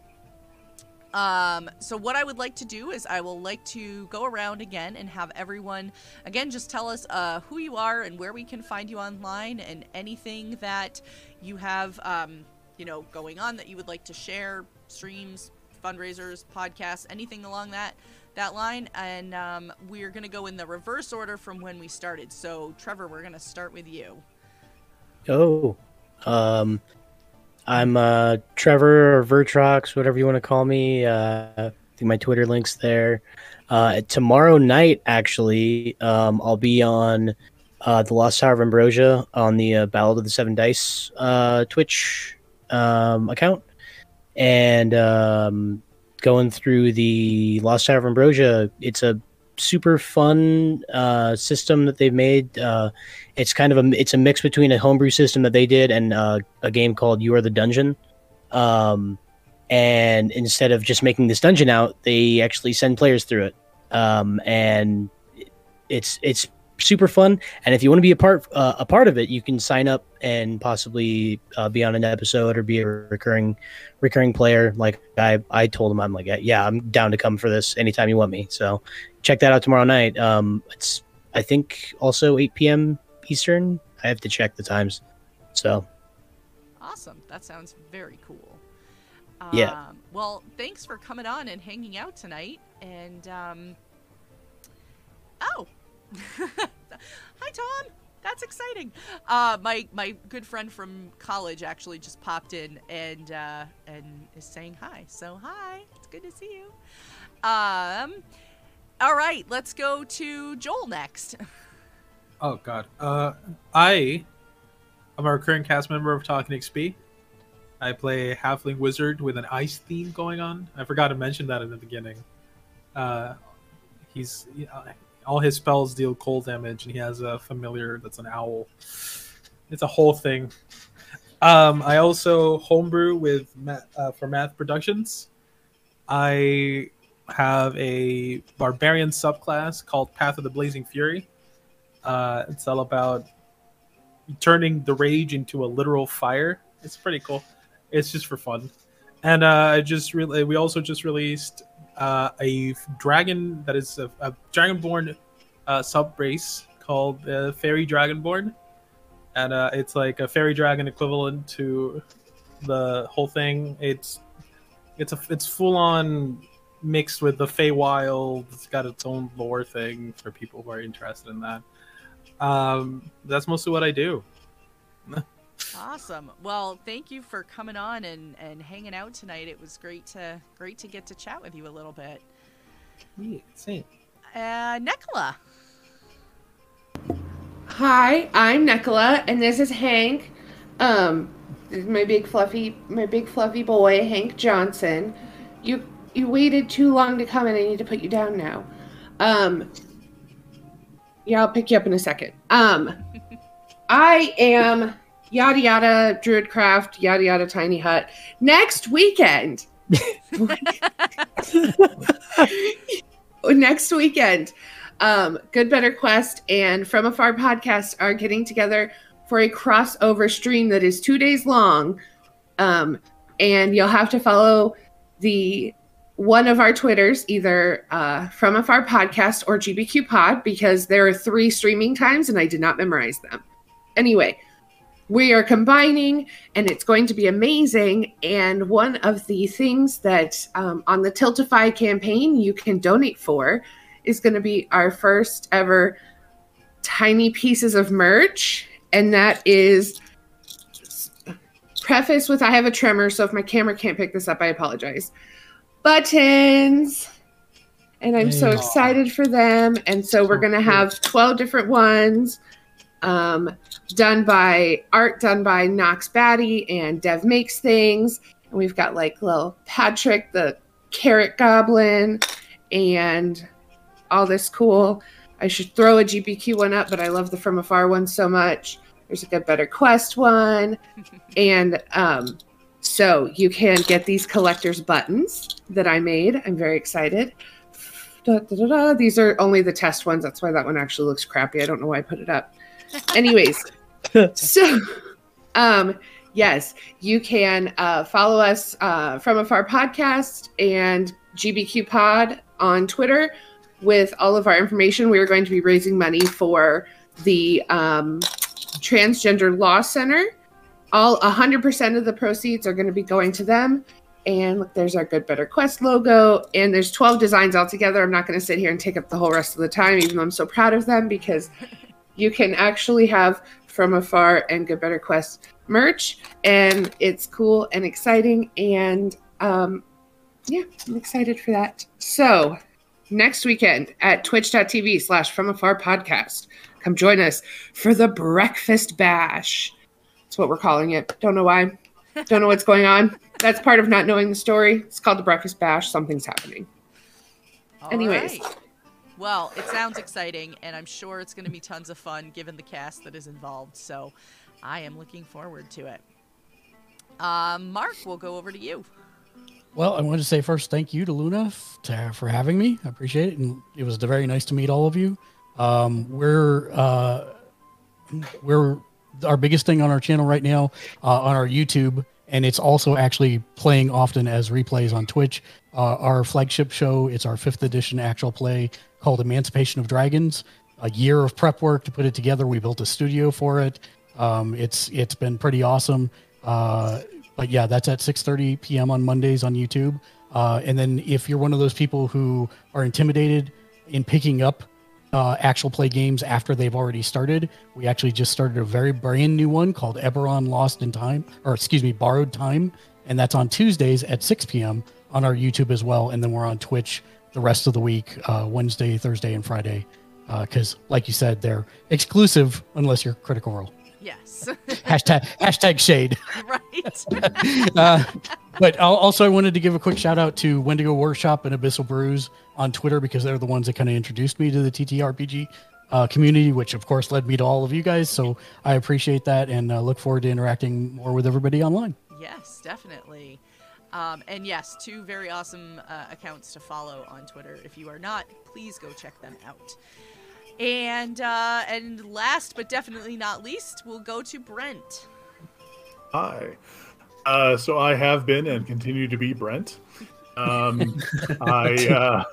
Um, so what I would like to do is I will like to go around again and have everyone again just tell us uh, who you are and where we can find you online and anything that you have um, you know going on that you would like to share, streams, fundraisers, podcasts, anything along that that line. And um, we're gonna go in the reverse order from when we started. So Trevor, we're gonna start with you. Oh, um, I'm uh, Trevor or Vertrox, whatever you want to call me. Uh, my Twitter link's there. Uh, tomorrow night, actually, um, I'll be on uh, the Lost Tower of Ambrosia on the uh, Ballad of the Seven Dice uh, Twitch um, account, and um, going through the Lost Tower of Ambrosia. It's a super fun uh, system that they've made. Uh, it's kind of a it's a mix between a homebrew system that they did and uh, a game called You Are the Dungeon. Um, and instead of just making this dungeon out, they actually send players through it. Um, and it's it's super fun. And if you want to be a part uh, a part of it, you can sign up and possibly uh, be on an episode or be a recurring recurring player. Like I I told him, I'm like, yeah, I'm down to come for this anytime you want me. So check that out tomorrow night. Um, it's I think also 8 p.m. Eastern. I have to check the times. So Awesome. That sounds very cool. Yeah. Um, well, thanks for coming on and hanging out tonight. And um, oh, hi Tom. That's exciting. Uh, my my good friend from college actually just popped in and uh, and is saying hi. So hi, it's good to see you. Um, all right, let's go to Joel next. Oh God. Uh, I am a recurring cast member of Talking XP. I play a halfling wizard with an ice theme going on. I forgot to mention that in the beginning. Uh, he's uh, all his spells deal cold damage, and he has a familiar that's an owl. It's a whole thing. Um, I also homebrew with uh, for Math Productions. I have a barbarian subclass called Path of the Blazing Fury. Uh, it's all about turning the rage into a literal fire. It's pretty cool. It's just for fun. And uh, I just really, we also just released uh, a dragon that is a, a dragonborn uh, sub race called uh, Fairy Dragonborn, and uh, it's like a fairy dragon equivalent to the whole thing. It's it's a it's full on mixed with the Feywild. It's got its own lore thing for people who are interested in that. Um, that's mostly what I do. Awesome. Well, thank you for coming on and, and hanging out tonight. It was great to great to get to chat with you a little bit. Yeah, same. Uh, Nicola. Hi, I'm Nicola, and this is Hank. Um, this is my big fluffy, my big fluffy boy, Hank Johnson. You you waited too long to come, and I need to put you down now. Um, yeah, I'll pick you up in a second. Um, I am yada yada druidcraft yada yada tiny hut next weekend. next weekend um, Good Better Quest and From Afar podcast are getting together for a crossover stream that is two days long. Um, and you'll have to follow the one of our Twitters, either uh, From Afar podcast or GBQ Pod, because there are three streaming times and I did not memorize them. Anyway, we are combining and it's going to be amazing. And one of the things that um, on the Tiltify campaign you can donate for is going to be our first ever tiny pieces of merch. And that is preface with I have a tremor, so if my camera can't pick this up, I apologize. Buttons. And I'm so excited for them. And so we're going to have 12 different ones um, done by art done by Knox Batty and Dev Makes Things. And we've got like little Patrick, the carrot goblin, and all this cool. I should throw a GBQ one up, but I love the From Afar one so much. There's a Get Better Quest one. and um, so you can get these collector's buttons that I made. I'm very excited. Da, da, da. These are only the test ones. That's why that one actually looks crappy. I don't know why I put it up. Anyways, so um yes, you can uh, follow us uh, from Afar Podcast and GBQ Pod on Twitter with all of our information. We are going to be raising money for the um, Transgender Law Center. All 100% of the proceeds are going to be going to them. And look, there's our Good Better Quest logo. And there's 12 designs altogether. I'm not going to sit here and take up the whole rest of the time, even though I'm so proud of them, because you can actually have From Afar and Good Better Quest merch. And it's cool and exciting. And um, yeah, I'm excited for that. So next weekend at twitch.tv slash from afar podcast. Come join us for the breakfast bash. That's what we're calling it. Don't know why. Don't know what's going on. That's part of not knowing the story. It's called the breakfast bash. Something's happening. All Anyways. right. Well, it sounds exciting, and I'm sure it's going to be tons of fun given the cast that is involved. So I am looking forward to it. Um, Mark, we'll go over to you. Well, I wanted to say first thank you to Luna to, for having me. I appreciate it, and it was very nice to meet all of you. Um, we're uh, we're our biggest thing on our channel right now uh, on our YouTube, and it's also actually playing often as replays on Twitch. Uh, our flagship show, it's our fifth edition actual play called Emancipation of Dragons. A year of prep work to put it together. We built a studio for it. Um, it's it's been pretty awesome. Uh, but yeah, that's at 6:30 p.m. on Mondays on YouTube. Uh, and then if you're one of those people who are intimidated in picking up uh, actual play games after they've already started, we actually just started a very brand new one called Eberron Lost in Time, or excuse me, Borrowed Time, and that's on Tuesdays at 6 p.m. on our YouTube as well. And then we're on Twitch the rest of the week, uh, Wednesday, Thursday, and Friday, because like you said, they're exclusive unless you're Critical Role. Yes. hashtag hashtag shade. right. uh, but also, I wanted to give a quick shout out to Wendigo Workshop and Abyssal Brews on Twitter because they're the ones that kind of introduced me to the TTRPG uh, community, which of course led me to all of you guys. So I appreciate that and uh, look forward to interacting more with everybody online. Yes, definitely. Um, and yes, two very awesome uh, accounts to follow on Twitter. If you are not, please go check them out. And uh, and last but definitely not least, we'll go to Brent. Hi. Uh, so I have been and continue to be Brent. Um, I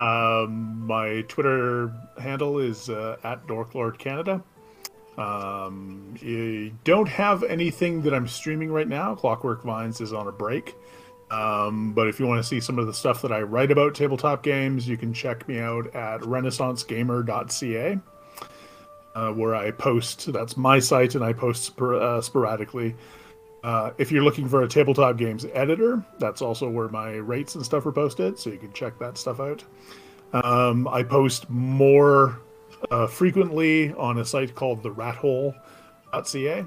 uh, um, my Twitter handle is uh, at Dorklord Canada. Um, I don't have anything that I'm streaming right now. Clockwork Vines is on a break. Um, but if you want to see some of the stuff that I write about tabletop games, you can check me out at renaissancegamer.ca, uh, where I post. That's my site, and I post spor- uh, sporadically. Uh, if you're looking for a tabletop games editor, that's also where my rates and stuff are posted, so you can check that stuff out. Um, I post more uh, frequently on a site called the rathole.ca,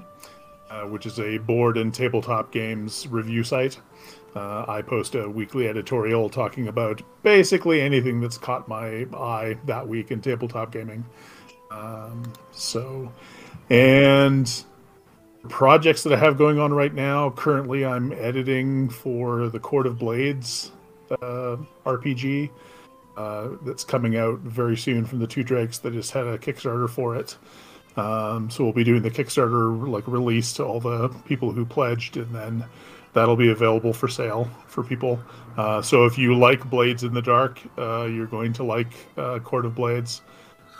uh, which is a board and tabletop games review site. Uh, I post a weekly editorial talking about basically anything that's caught my eye that week in tabletop gaming. Um, so, and projects that I have going on right now. Currently, I'm editing for the Court of Blades uh, RPG uh, that's coming out very soon from the Two Drakes that just had a Kickstarter for it. Um, so we'll be doing the Kickstarter like release to all the people who pledged, and then that'll be available for sale for people. Uh, so if you like Blades in the Dark, uh, you're going to like uh, Court of Blades.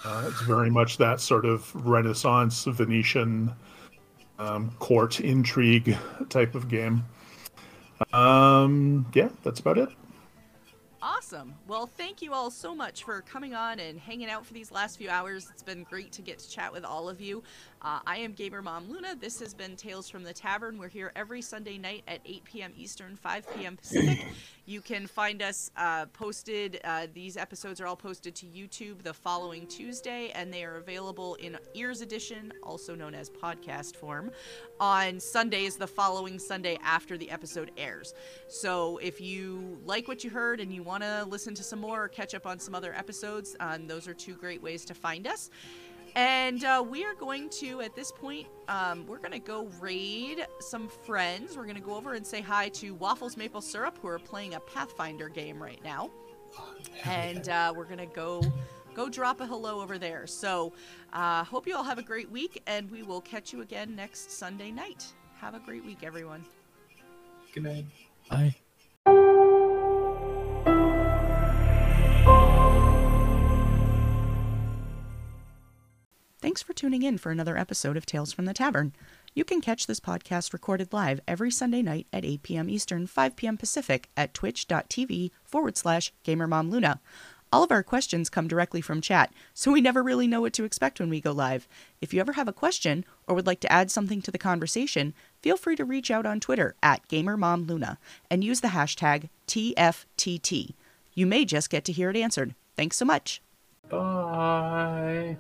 Uh, it's very much that sort of Renaissance Venetian um, court intrigue type of game. Um, yeah, that's about it. Awesome. Well, thank you all so much for coming on and hanging out for these last few hours. It's been great to get to chat with all of you. Uh, I am Gamer Mom Luna. This has been Tales from the Tavern. We're here every Sunday night at 8 p.m. Eastern, 5 p.m. Pacific. You can find us uh, posted. Uh, these episodes are all posted to YouTube the following Tuesday, and they are available in Ears Edition, also known as podcast form, on Sundays the following Sunday after the episode airs. So if you like what you heard and you want to listen to some more or catch up on some other episodes, um, those are two great ways to find us. And uh, we are going to, at this point, um, we're going to go raid some friends. We're going to go over and say hi to Waffles Maple Syrup, who are playing a Pathfinder game right now. And uh, we're going to go go drop a hello over there. So, uh, hope you all have a great week, and we will catch you again next Sunday night. Have a great week, everyone. Good night. Bye. Thanks for tuning in for another episode of Tales from the Tavern. You can catch this podcast recorded live every Sunday night at 8 p.m. Eastern, 5 p.m. Pacific at twitch.tv forward slash gamermomluna. All of our questions come directly from chat, so we never really know what to expect when we go live. If you ever have a question or would like to add something to the conversation, feel free to reach out on Twitter at GamerMomLuna and use the hashtag TFTT. You may just get to hear it answered. Thanks so much. Bye.